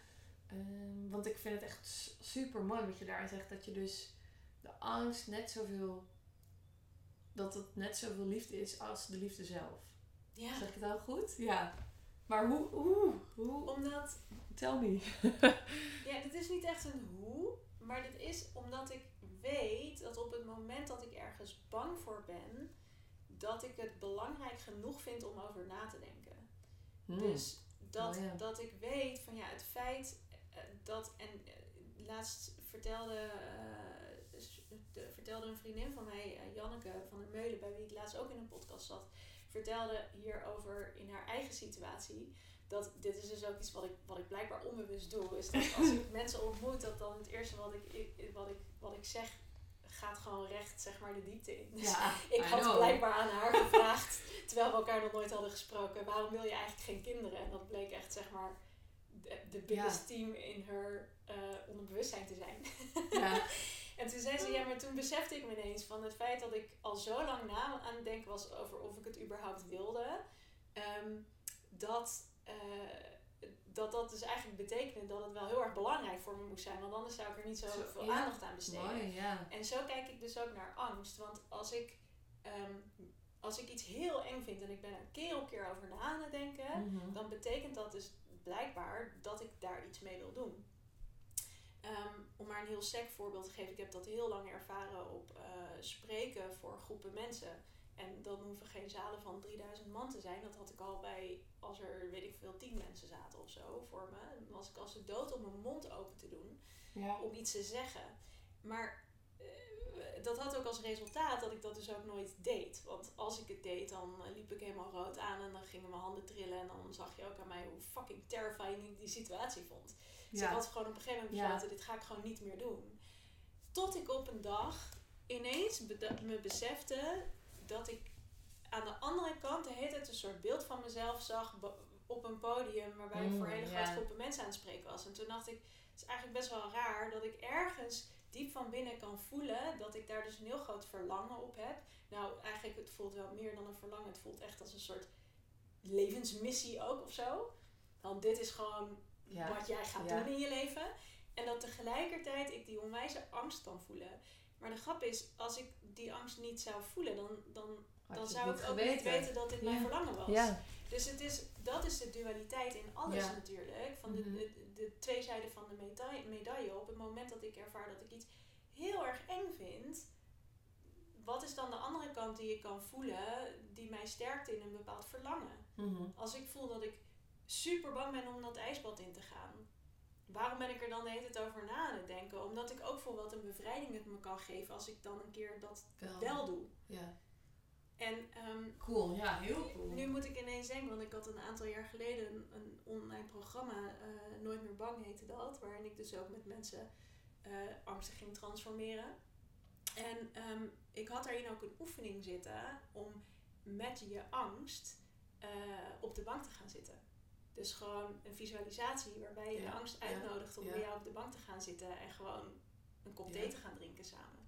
Ehm, want ik vind het echt super mooi wat je daarin zegt. Dat je dus de angst net zoveel. Dat het net zoveel liefde is als de liefde zelf. ja. Zeg ik het al goed? Ja. Maar hoe, hoe, hoe? Omdat Tell me. Ja, dit is niet echt een hoe, maar dit is omdat ik weet dat op het moment dat ik ergens bang voor ben, dat ik het belangrijk genoeg vind om over na te denken. Hmm. Dus dat, Oh ja. dat ik weet van ja, het feit eh, dat, en eh, laatst vertelde, eh, de, vertelde een vriendin van mij, Janneke van der Meulen, bij wie ik laatst ook in een podcast zat, vertelde hierover in haar eigen situatie. Dat dit is dus ook iets wat ik, wat ik blijkbaar onbewust doe. Is dat als ik mensen ontmoet, dat dan het eerste wat ik, ik- wat ik, wat ik zeg, gaat gewoon recht zeg maar de diepte in. Dus ja, ik I had know. blijkbaar aan haar gevraagd, terwijl we elkaar nog nooit hadden gesproken, waarom wil je eigenlijk geen kinderen? En dat bleek echt, zeg maar, de, de biggest team in haar eh, onderbewustzijn te zijn. Ja. en toen zei ze, ja, maar toen besefte ik me ineens van het feit dat ik al zo lang na aan het denken was over of ik het überhaupt wilde, ehm, dat, eh, dat dat dus eigenlijk betekende dat het wel heel erg belangrijk voor me moest zijn, want anders zou ik er niet zo, Zo, veel ja. aandacht aan besteden. Mooi, ja. En zo kijk ik dus ook naar angst. Want als ik, ehm, als ik iets heel eng vind en ik ben er keer op keer over na aan het denken, Mhm. dan betekent dat dus blijkbaar dat ik daar iets mee wil doen. Ehm, om maar een heel sec voorbeeld te geven, ik heb dat heel lang ervaren op eh, spreken voor groepen mensen. En dan hoeven geen zalen van 3000 man te zijn. Dat had ik al bij, als er weet ik veel, 10 mensen zaten of zo voor me. Dan was ik als de dood om mijn mond open te doen Ja. om iets te zeggen. Maar eh, dat had ook als resultaat dat ik dat dus ook nooit deed. Want als ik het deed, dan liep ik helemaal rood aan en dan gingen mijn handen trillen. En dan zag je ook aan mij hoe fucking terrifying ik die situatie vond. Dus ik had gewoon op een gegeven moment Ja. besloten, dit ga ik gewoon niet meer doen. Tot ik op een dag ineens me besefte dat ik aan de andere kant de hele tijd een soort beeld van mezelf zag op een podium waarbij ik Mm, voor hele ja. grote groepen mensen aan het spreken was. En toen dacht ik, het is eigenlijk best wel raar dat ik ergens diep van binnen kan voelen dat ik daar dus een heel groot verlangen op heb. Nou, eigenlijk het voelt wel meer dan een verlangen. Het voelt echt als een soort levensmissie ook of zo. Want dit is gewoon Ja. wat jij gaat Ja. doen in je leven. En dat tegelijkertijd ik die onwijze angst kan voelen. Maar de grap is, als ik die angst niet zou voelen, dan, dan, Had dan zou ik ook niet weten dat dit Ja. mijn verlangen was. Ja. Dus het is, dat is de dualiteit in alles Ja. natuurlijk. Van de, Mhm. de, de twee zijden van de medaille, medaille. Op het moment dat ik ervaar dat ik iets heel erg eng vind, wat is dan de andere kant die ik kan voelen die mij sterkt in een bepaald verlangen? Mhm. Als ik voel dat ik super bang ben om dat ijsbad in te gaan, waarom ben ik er dan de hele tijd over na aan het denken? Omdat ik ook voel wat een bevrijding het me kan geven als ik dan een keer dat Wel. wel doe. Ja. En ehm, Cool, ja, heel cool. nu moet ik ineens denken, want ik had een aantal jaar geleden een, een online programma, eh, Nooit meer bang heette dat, waarin ik dus ook met mensen angsten ging transformeren. En ehm, ik had daarin ook een oefening zitten om met je angst eh, op de bank te gaan zitten. Dus gewoon een visualisatie waarbij je Ja, de angst uitnodigt om bij jou op de bank te gaan zitten en gewoon een kop thee te gaan drinken samen.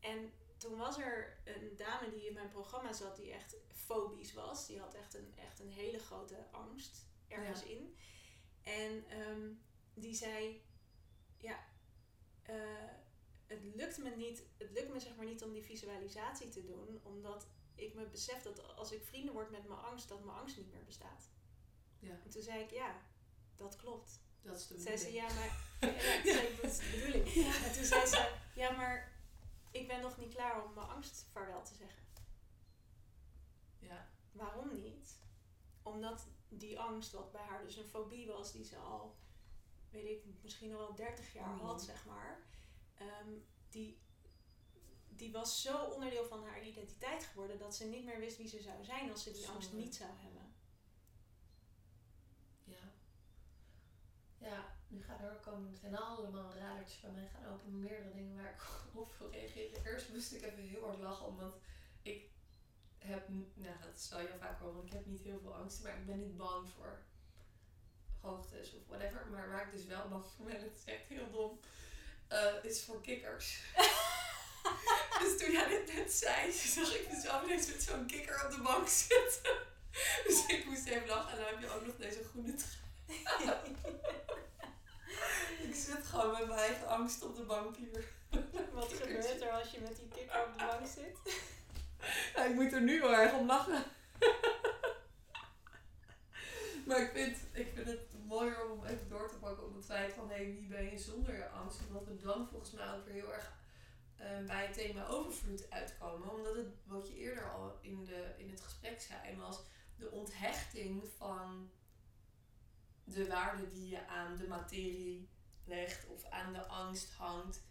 En toen was er een dame die in mijn programma zat die echt fobisch was. Die had echt een, echt een hele grote angst ergens Ja. in. En ehm, die zei, ja, eh, het lukt me niet, het lukt me zeg maar niet om die visualisatie te doen, omdat ik me besef dat als ik vrienden word met mijn angst, dat mijn angst niet meer bestaat. Ja. En toen zei ik, ja, dat klopt. Dat is de Toen zei ze, bedoeling. ja, maar... Ja, toen zei ik, dat is de bedoeling. En toen zei ze, ja, maar ik ben nog niet klaar om mijn angst vaarwel te zeggen. Ja. Waarom niet? Omdat die angst, wat bij haar dus een fobie was, die ze al, weet ik, misschien al wel 30 jaar Mhm. had, zeg maar. ehm, die, die was zo onderdeel van haar identiteit geworden dat ze niet meer wist wie ze zou zijn als ze die angst niet zou hebben. Ja. Ja, nu gaan er ook al meteen allemaal radertjes bij mij gaan open. Meerdere dingen waar ik op wil reageren. Eerst moest ik even heel hard lachen, omdat ik heb, nou dat zal je vaak horen, want ik heb niet heel veel angst, maar ik ben niet bang voor hoogtes of whatever. Maar waar ik dus wel bang voor ben, het is echt heel dom, eh, is voor kikkers. dus toen jij dit net zei, zag ik mezelf ineens met zo'n kikker op de bank zitten. Dus ik moest even lachen. En dan heb je ook nog deze groene trui. ik zit gewoon met mijn eigen angst op de bank hier. Wat gebeurt er als je met die kikker op de bank zit? Ik moet er nu heel erg om lachen. maar ik vind, ik vind het mooier om even door te pakken op het feit van hey, wie ben je zonder je angst? Omdat we dan volgens mij ook weer heel erg uh, bij het thema overvloed uitkomen. Omdat het, wat je eerder al in, de, in het gesprek zei, was de onthechting van de waarde die je aan de materie legt of aan de angst hangt,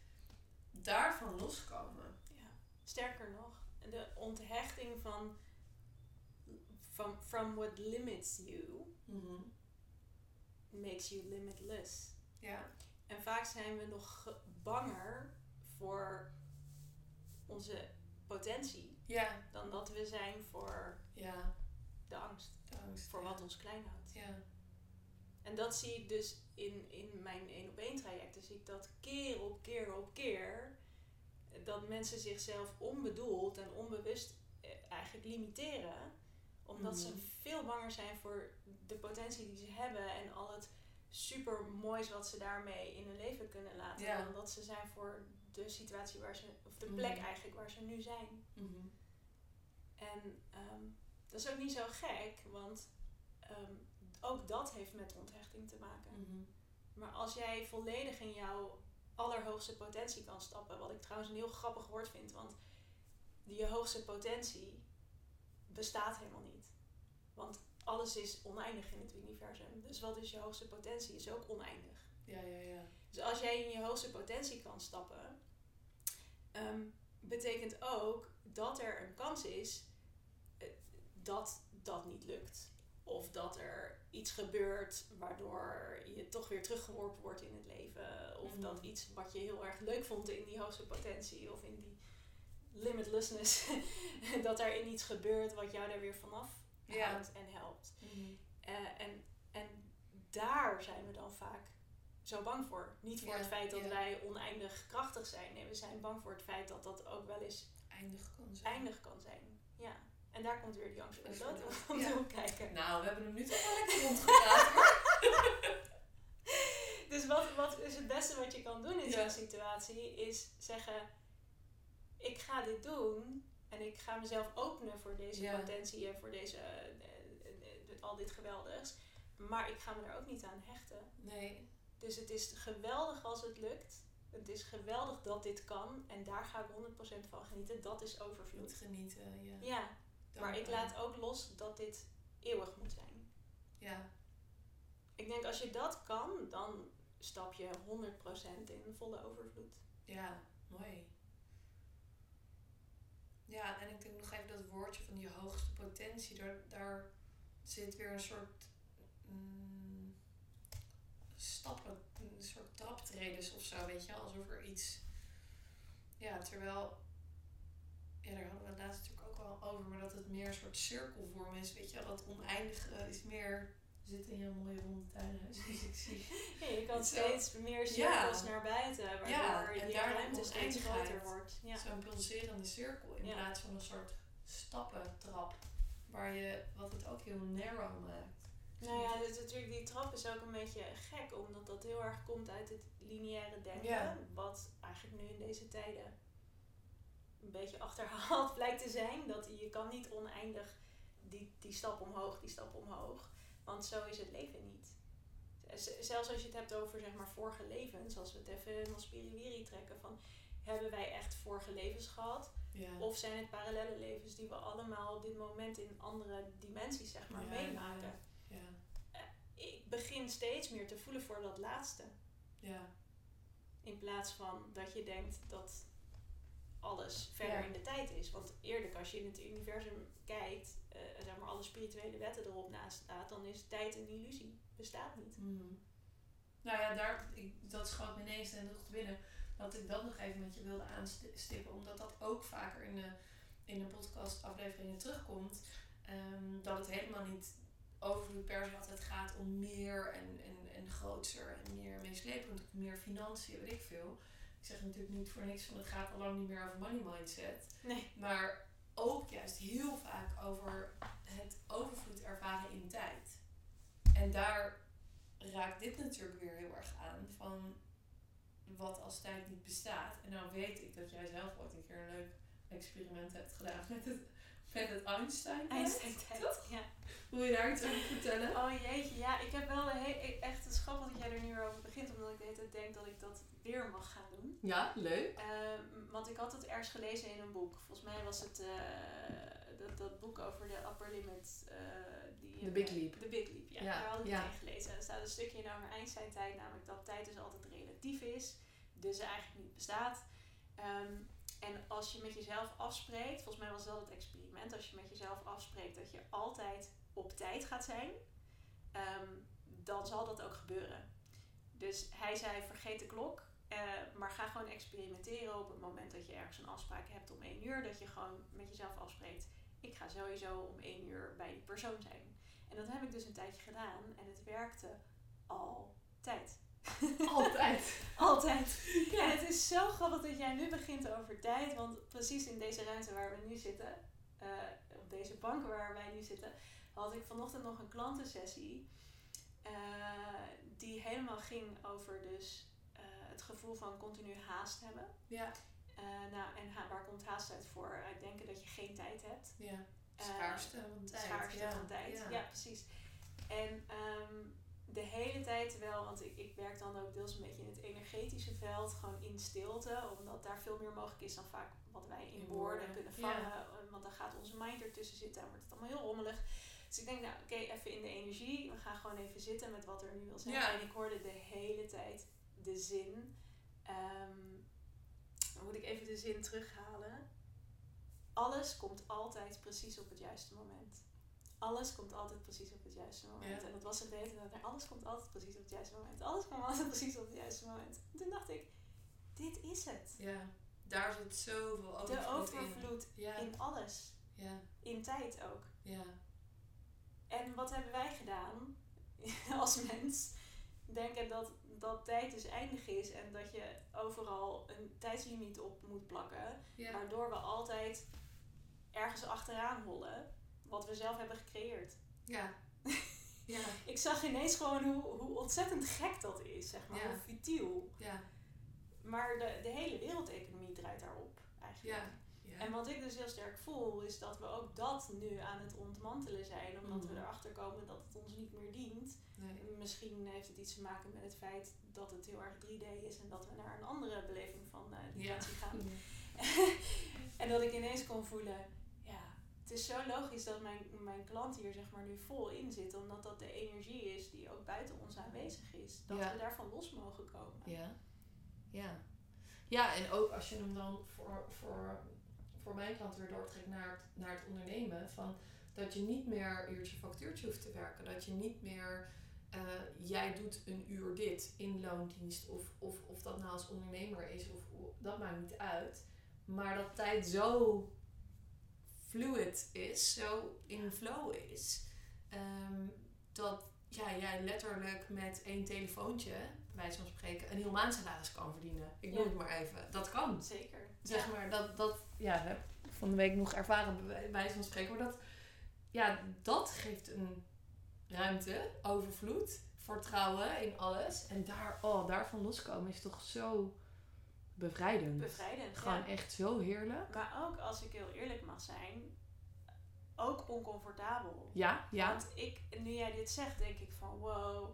daarvan loskomen. Ja. Sterker nog, de onthechting van from, from what limits you mm makes you limitless. Ja. En vaak zijn we nog banger voor onze potentie ja. dan dat we zijn voor ja. de angst. De angst voor wat ons klein houdt. Ja. En dat zie ik dus in, in mijn één op één trajecten. Zie ik dat keer op keer op keer. Dat mensen zichzelf onbedoeld en onbewust eh, eigenlijk limiteren. Omdat ze Mhm. veel banger zijn voor de potentie die ze hebben. En al het super moois wat ze daarmee in hun leven kunnen laten. Ja. Dan dat ze zijn voor de situatie waar ze, of de plek Mhm. eigenlijk waar ze nu zijn. Mhm. En ehm, dat is ook niet zo gek, want ehm, ook dat heeft met onthechting te maken. Mhm. Maar als jij volledig in jouw allerhoogste potentie kan stappen, wat ik trouwens een heel grappig woord vind, want die hoogste potentie bestaat helemaal niet. Want alles is oneindig in het universum. Dus wat is je hoogste potentie? Is ook oneindig. Ja, ja, ja. Dus als jij in je hoogste potentie kan stappen, ehm, betekent ook dat er een kans is eh, dat dat niet lukt. Of dat er iets gebeurt waardoor je toch weer teruggeworpen wordt in het leven. Of Mhm. dat iets wat je heel erg leuk vond in die hoogste potentie of in die limitlessness, dat er in iets gebeurt wat jou daar weer vanaf Ja. houdt en helpt. Mhm. Eh, en, en daar zijn we dan vaak zo bang voor. Niet voor Ja, het feit dat ja. wij oneindig krachtig zijn. Nee, we zijn bang voor het feit dat dat ook wel eens Eindig kan zijn. eindig kan zijn. Ja. En daar komt weer die angst Voor de dood om ja. te kijken. Nou, we hebben hem nu toch wel lekker rondgepraat. Dus wat, wat is het beste wat je kan doen in Ja. zo'n situatie? Is zeggen, ik ga dit doen. En ik ga mezelf openen voor deze Ja. potentie en voor deze, eh, eh, eh, al dit geweldigs. Maar ik ga me er ook niet aan hechten. Nee. Dus het is geweldig als het lukt. Het is geweldig dat dit kan. En daar ga ik 100% van genieten. Dat is Moet overvloed. genieten, ja. Ja, maar ik laat ook los dat dit eeuwig moet zijn. Ja. Ik denk als je dat kan, dan stap je 100% in volle overvloed. Ja, mooi. Ja, en ik denk nog even dat woordje van die hoogste potentie. Daar, daar zit weer een soort mm, stappen, een soort traptredens of zo, weet je. Alsof er iets... Ja, terwijl... Ja, daar hadden we het laatst natuurlijk ook al over. Maar dat het meer een soort cirkelvorm is, weet je. Dat oneindige is meer... We zitten in een mooie ronde tuinhuis, dus ik zie... Ja, je kan Zo. steeds meer Ja. cirkels naar buiten, waardoor Ja, en die ruimte steeds groter wordt. Ja. Zo'n pulserende cirkel in plaats van een soort stappentrap. Waar je, wat het ook heel narrow maakt. Nou ja, dus natuurlijk, die trap is ook een beetje gek, omdat dat heel erg komt uit het lineaire denken. Wat eigenlijk nu in deze tijden een beetje achterhaald blijkt te zijn. Dat je kan niet oneindig die, die stap omhoog, die stap omhoog. Want zo is het leven niet. Zelfs als je het hebt over zeg maar vorige levens, als we het even helemaal spiriwiri trekken van hebben wij echt vorige levens gehad? Ja. Of zijn het parallele levens die we allemaal op dit moment in andere dimensies zeg maar Ja, meemaken? ja. ik begin steeds meer te voelen voor dat laatste. Ja. In plaats van dat je denkt dat alles verder Ja. in de tijd is. Want eerlijk, als je in het universum kijkt, eh, zeg maar alle spirituele wetten erop naast staat, dan is tijd een illusie. Bestaat niet. Mhm. Nou ja, daar, ik, dat schoot me ineens en nog te binnen. Dat ik dat nog even met je wilde aanstippen. Omdat dat ook vaker in de, in de podcastafleveringen terugkomt. Ehm, dat het helemaal niet overvloed per se altijd gaat om meer en, en, en grootser en meer meeslepend meer financiën, weet ik veel. Ik zeg natuurlijk niet voor niks van het gaat al lang niet meer over money mindset. Nee. Maar ook juist heel vaak over het overvloed ervaren in tijd. En daar raakt dit natuurlijk weer heel erg aan van wat als tijd niet bestaat. En nou weet ik dat jij zelf ooit een keer een leuk experiment hebt gedaan met het, met het Einstein. Einstein-tijd, ja. Wil je daar iets over vertellen? Oh jeetje, ja, ik heb wel een he- echt is grappig dat jij er nu weer over begint, omdat ik de hele tijd denk dat ik dat weer mag gaan doen. Ja, leuk. Ehm, want ik had het ergens gelezen in een boek. Volgens mij was het eh, dat, dat boek over de upper limit. eh, die, The Big Leap. The Big Leap, ja. Ja, Daar had ik ja. het in gelezen. En er staat een stukje in over Einstein-tijd, namelijk dat tijd dus altijd relatief is. Dus eigenlijk niet bestaat. Ehm, en als je met jezelf afspreekt, volgens mij was dat het experiment, als je met jezelf afspreekt dat je altijd op tijd gaat zijn, ehm, dan zal dat ook gebeuren. Dus hij zei: vergeet de klok, eh, maar ga gewoon experimenteren op het moment dat je ergens een afspraak hebt om één uur, dat je gewoon met jezelf afspreekt: ik ga sowieso om één uur bij die persoon zijn. En dat heb ik dus een tijdje gedaan en het werkte altijd. Altijd. Altijd. En het is zo grappig dat jij nu begint over tijd. Want precies in deze ruimte waar we nu zitten, eh, op deze bank waar wij nu zitten, had ik vanochtend nog een klantensessie. eh, die helemaal ging over dus het gevoel van continu haast hebben. Ja, Eh, nou, en ha- waar komt haast uit voor? Uit denken dat je geen tijd hebt. ja. Eh, Schaarste van tijd. Schaarste ja. van tijd, ja, Ja. precies. En ehm, de hele tijd wel, want ik, ik werk dan ook deels een beetje in het energetische veld, gewoon in stilte, omdat daar veel meer mogelijk is dan vaak wat wij in In woorden woorden, kunnen vangen. eh, Want dan gaat onze mind ertussen zitten en wordt het allemaal heel rommelig. Dus ik denk, nou oké, even in de energie. We gaan gewoon even zitten met wat er nu wil zijn. Ja. En ik hoorde de hele tijd de zin. ehm, dan moet ik even de zin terughalen. Alles komt altijd precies op het juiste moment. Alles komt altijd precies op het juiste moment. Ja. En dat was het beter dan alles komt altijd precies op het juiste moment. Alles komt altijd precies op het juiste moment. En toen dacht ik, dit is het. Ja. Daar zit zoveel overvloed De in. overvloed Ja, in alles. ja, In tijd ook. ja. En wat hebben wij gedaan als mens? Denken dat, dat tijd dus eindig is en dat je overal een tijdslimiet op moet plakken. ja. Waardoor we altijd ergens achteraan hollen wat we zelf hebben gecreëerd. Ja. Ja. Ik zag ineens gewoon hoe, hoe ontzettend gek dat is, zeg maar. Ja. Hoe futiel. Ja. Maar de, de hele wereldeconomie draait daarop eigenlijk. Ja. Ja. En wat ik dus heel sterk voel, is dat we ook dat nu aan het ontmantelen zijn. Omdat we Mhm. erachter komen dat het ons niet meer dient. Nee. Misschien heeft het iets te maken met het feit dat het heel erg 3D is en dat we naar een andere beleving van eh dimensie gaan. en dat ik ineens kon voelen, ja, het is zo logisch dat mijn, mijn klant hier zeg maar nu vol in zit, omdat dat de energie is die ook buiten ons aanwezig is. Dat Ja. we daarvan los mogen komen. Ja. Ja. Ja, en ook als je hem dan voor, voor, voor mijn klant weer doortrekt naar het, naar het ondernemen. Van dat je niet meer uurtje factuurtje hoeft te werken. Dat je niet meer, eh, jij doet een uur dit in loondienst. Of, of, of dat nou als ondernemer is, of, dat maakt niet uit. Maar dat tijd zo fluid is, zo in flow is. ehm, dat ja, jij letterlijk met één telefoontje, bij wijze van spreken, een heel maandsalaris kan verdienen. Ik noem Ja. het maar even. Dat kan. Zeker. Zeg Ja. maar, dat, dat ja, heb ik van de week nog ervaren, bij wijze van spreken. Maar dat, ja, dat geeft een ruimte, overvloed, vertrouwen in alles. En daar, oh, daarvan loskomen is toch zo bevrijdend. Bevrijdend. Gewoon ja. echt zo heerlijk. Maar ook, als ik heel eerlijk mag zijn, ook oncomfortabel. Ja, ja. Want ik, nu jij dit zegt, denk ik van wow,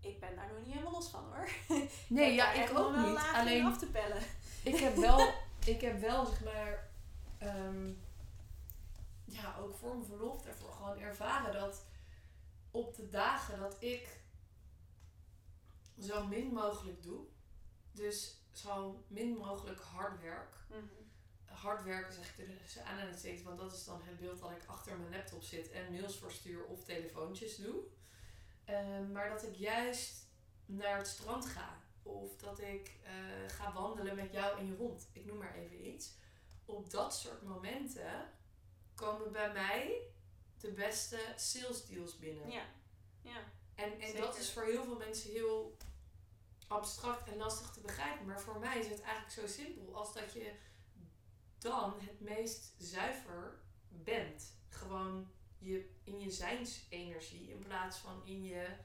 ik ben daar nog niet helemaal los van hoor. Nee, heb ja, ik ook wel niet. Alleen, af te pellen. ik heb wel, ik heb wel zeg maar, ehm, ja, ook voor mijn verlof daarvoor gewoon ervaren dat op de dagen dat ik zo min mogelijk doe, dus zo min mogelijk hard werk. Mhm. Hard werken zeg ik er dus aan en steeds, want dat is dan het beeld dat ik achter mijn laptop zit en mails verstuur of telefoontjes doe. Ehm, maar dat ik juist naar het strand ga. Of dat ik eh, ga wandelen met jou en je hond. Ik noem maar even iets. Op dat soort momenten komen bij mij de beste sales deals binnen. Ja, ja. En, en Zeker. dat is voor heel veel mensen heel abstract en lastig te begrijpen. Maar voor mij is het eigenlijk zo simpel als dat je dan het meest zuiver bent. Gewoon je, in je zijnsenergie in plaats van in je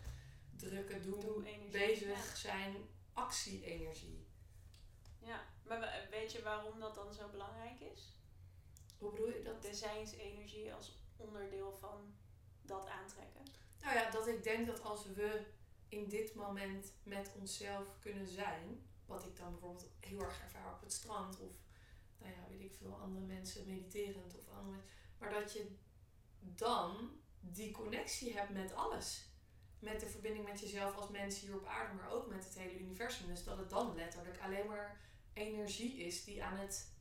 drukke doen, bezig zijn actie-energie. Ja, maar we- weet je waarom dat dan zo belangrijk is? Hoe bedoel je dat? De zijnsenergie als onderdeel van dat aantrekken. Nou ja, dat ik denk dat als we in dit moment met onszelf kunnen zijn, wat ik dan bijvoorbeeld heel erg ervaar op het strand of, nou ja, weet ik veel, andere mensen mediterend of andere maar dat je dan die connectie hebt met alles. Met de verbinding met jezelf als mens hier op aarde, maar ook met het hele universum. Dus dat het dan letterlijk alleen maar energie is die aan het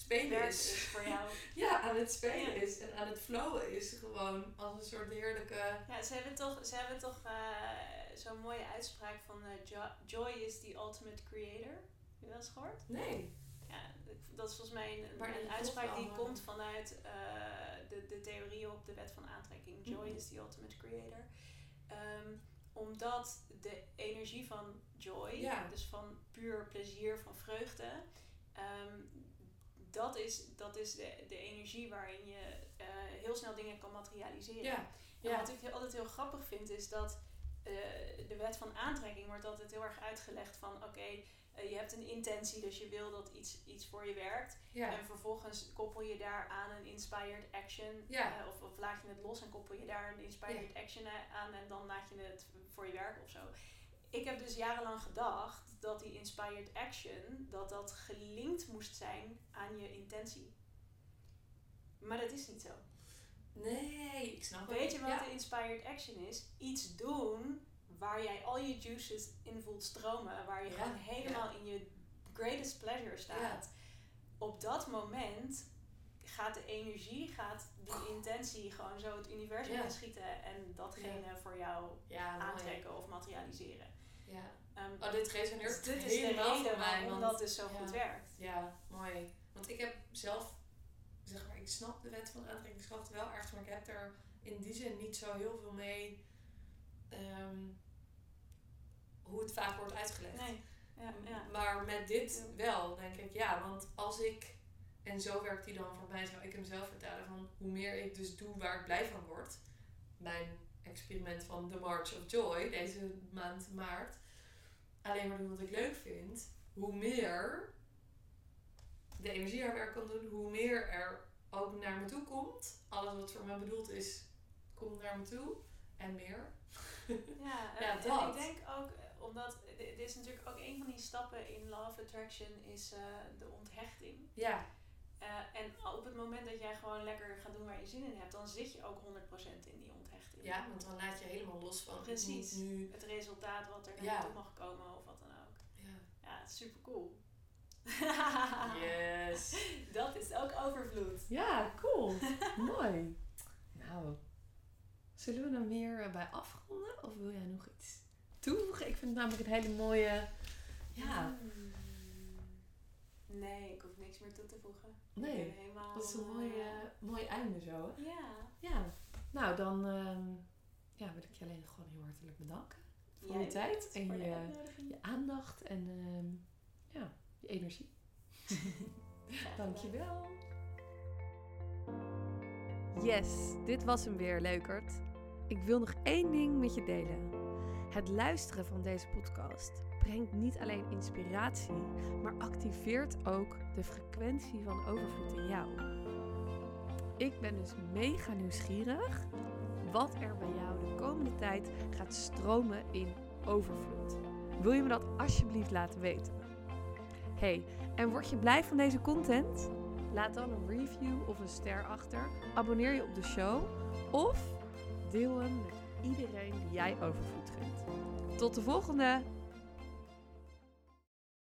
spelen is. is voor jou. Ja, aan het spelen Ja. is en aan het flowen is gewoon als een soort heerlijke. Ja, ze hebben toch, ze hebben toch eh, zo'n mooie uitspraak van eh, Jo- Joy is the ultimate creator. Heb je dat eens gehoord? Nee. Ja, dat is volgens mij een, een uitspraak die komt vanuit eh, de, de theorie op de wet van aantrekking. Joy Mhm. is the ultimate creator. Ehm, omdat de energie van joy, Ja. dus van puur plezier, van vreugde, ehm, dat is, dat is de, de energie waarin je eh, heel snel dingen kan materialiseren. Ja. En Ja. wat ik altijd heel grappig vind is dat eh, de wet van aantrekking wordt altijd heel erg uitgelegd van oké, eh, je hebt een intentie, dus je wil dat iets, iets voor je werkt. Ja. En vervolgens koppel je daar aan een inspired action. Ja. of, of laat je het los en koppel je daar een inspired action aan en dan laat je het voor je werken of zo. Ik heb dus jarenlang gedacht dat die inspired action, dat dat gelinkt moest zijn aan je intentie. Maar dat is niet zo. Nee, ik snap het. Weet je wat Ja. de inspired action is? Iets doen waar jij al je juices in voelt stromen. Waar je Ja, gewoon helemaal in je greatest pleasure staat. Op dat moment gaat de energie, gaat die intentie gewoon zo het universum inschieten. En datgene voor jou mooi. aantrekken of materialiseren. Ja. Ehm, Oh, dit resoneert dus dit is de helemaal reden voor mij. waarom want- dat dus zo ja. goed werkt. Ja, mooi. Want ik heb zelf, zeg maar, ik snap de wet van aantrekkingskracht wel ergens, maar ik heb er in die zin niet zo heel veel mee ehm, hoe het vaak wordt uitgelegd. Nee, ja, ja. Maar met dit Ja. wel, denk ik, ja, want als ik, en zo werkt die dan voor mij, zou ik hem zelf vertellen, van hoe meer ik dus doe waar ik blij van word, mijn experiment van The March of Joy, deze maand maart, alleen maar doen wat ik leuk vind, hoe meer de energie haar werk kan doen, hoe meer er ook naar me toe komt. Alles wat voor mij bedoeld is, komt naar me toe. En meer. Ja, en, Ja, en dat. ik denk ook, eh, omdat dit is natuurlijk ook een van die stappen in Law of Attraction, is eh, de onthechting. Ja, Eh, en op het moment dat jij gewoon lekker gaat doen waar je zin in hebt, dan zit je ook 100% in die ja, want dan laat je helemaal los van. Precies. Nu, Het resultaat wat er Ja. naartoe mag komen of wat dan ook. ja. Ja, het is super cool. Yes. Dat is ook overvloed. Ja, cool. Mooi. Nou, zullen we er meer eh, bij afronden? Of wil jij nog iets toevoegen? Ik vind het namelijk een hele mooie... Ja, Mm. Nee, ik hoef niks meer toe te voegen. Nee. helemaal... Dat is een mooi, eh, eh, mooi einde zo, hè? Ja. Ja. Nou, dan ehm, ja, wil ik je alleen gewoon heel hartelijk bedanken. Voor je tijd en je-. Je aandacht en ehm, ja, je energie. Dankjewel. Yes, dit was hem weer, leukert. Ik wil nog één ding met je delen. Het luisteren van deze podcast brengt niet alleen inspiratie, maar activeert ook de frequentie van overvloed in jou. Ik ben dus mega nieuwsgierig wat er bij jou de komende tijd gaat stromen in overvloed. Wil je me dat alsjeblieft laten weten? Hey, en word je blij van deze content? Laat dan een review of een ster achter. Abonneer je op de show. Of deel hem met iedereen die jij overvloed vindt. Tot de volgende!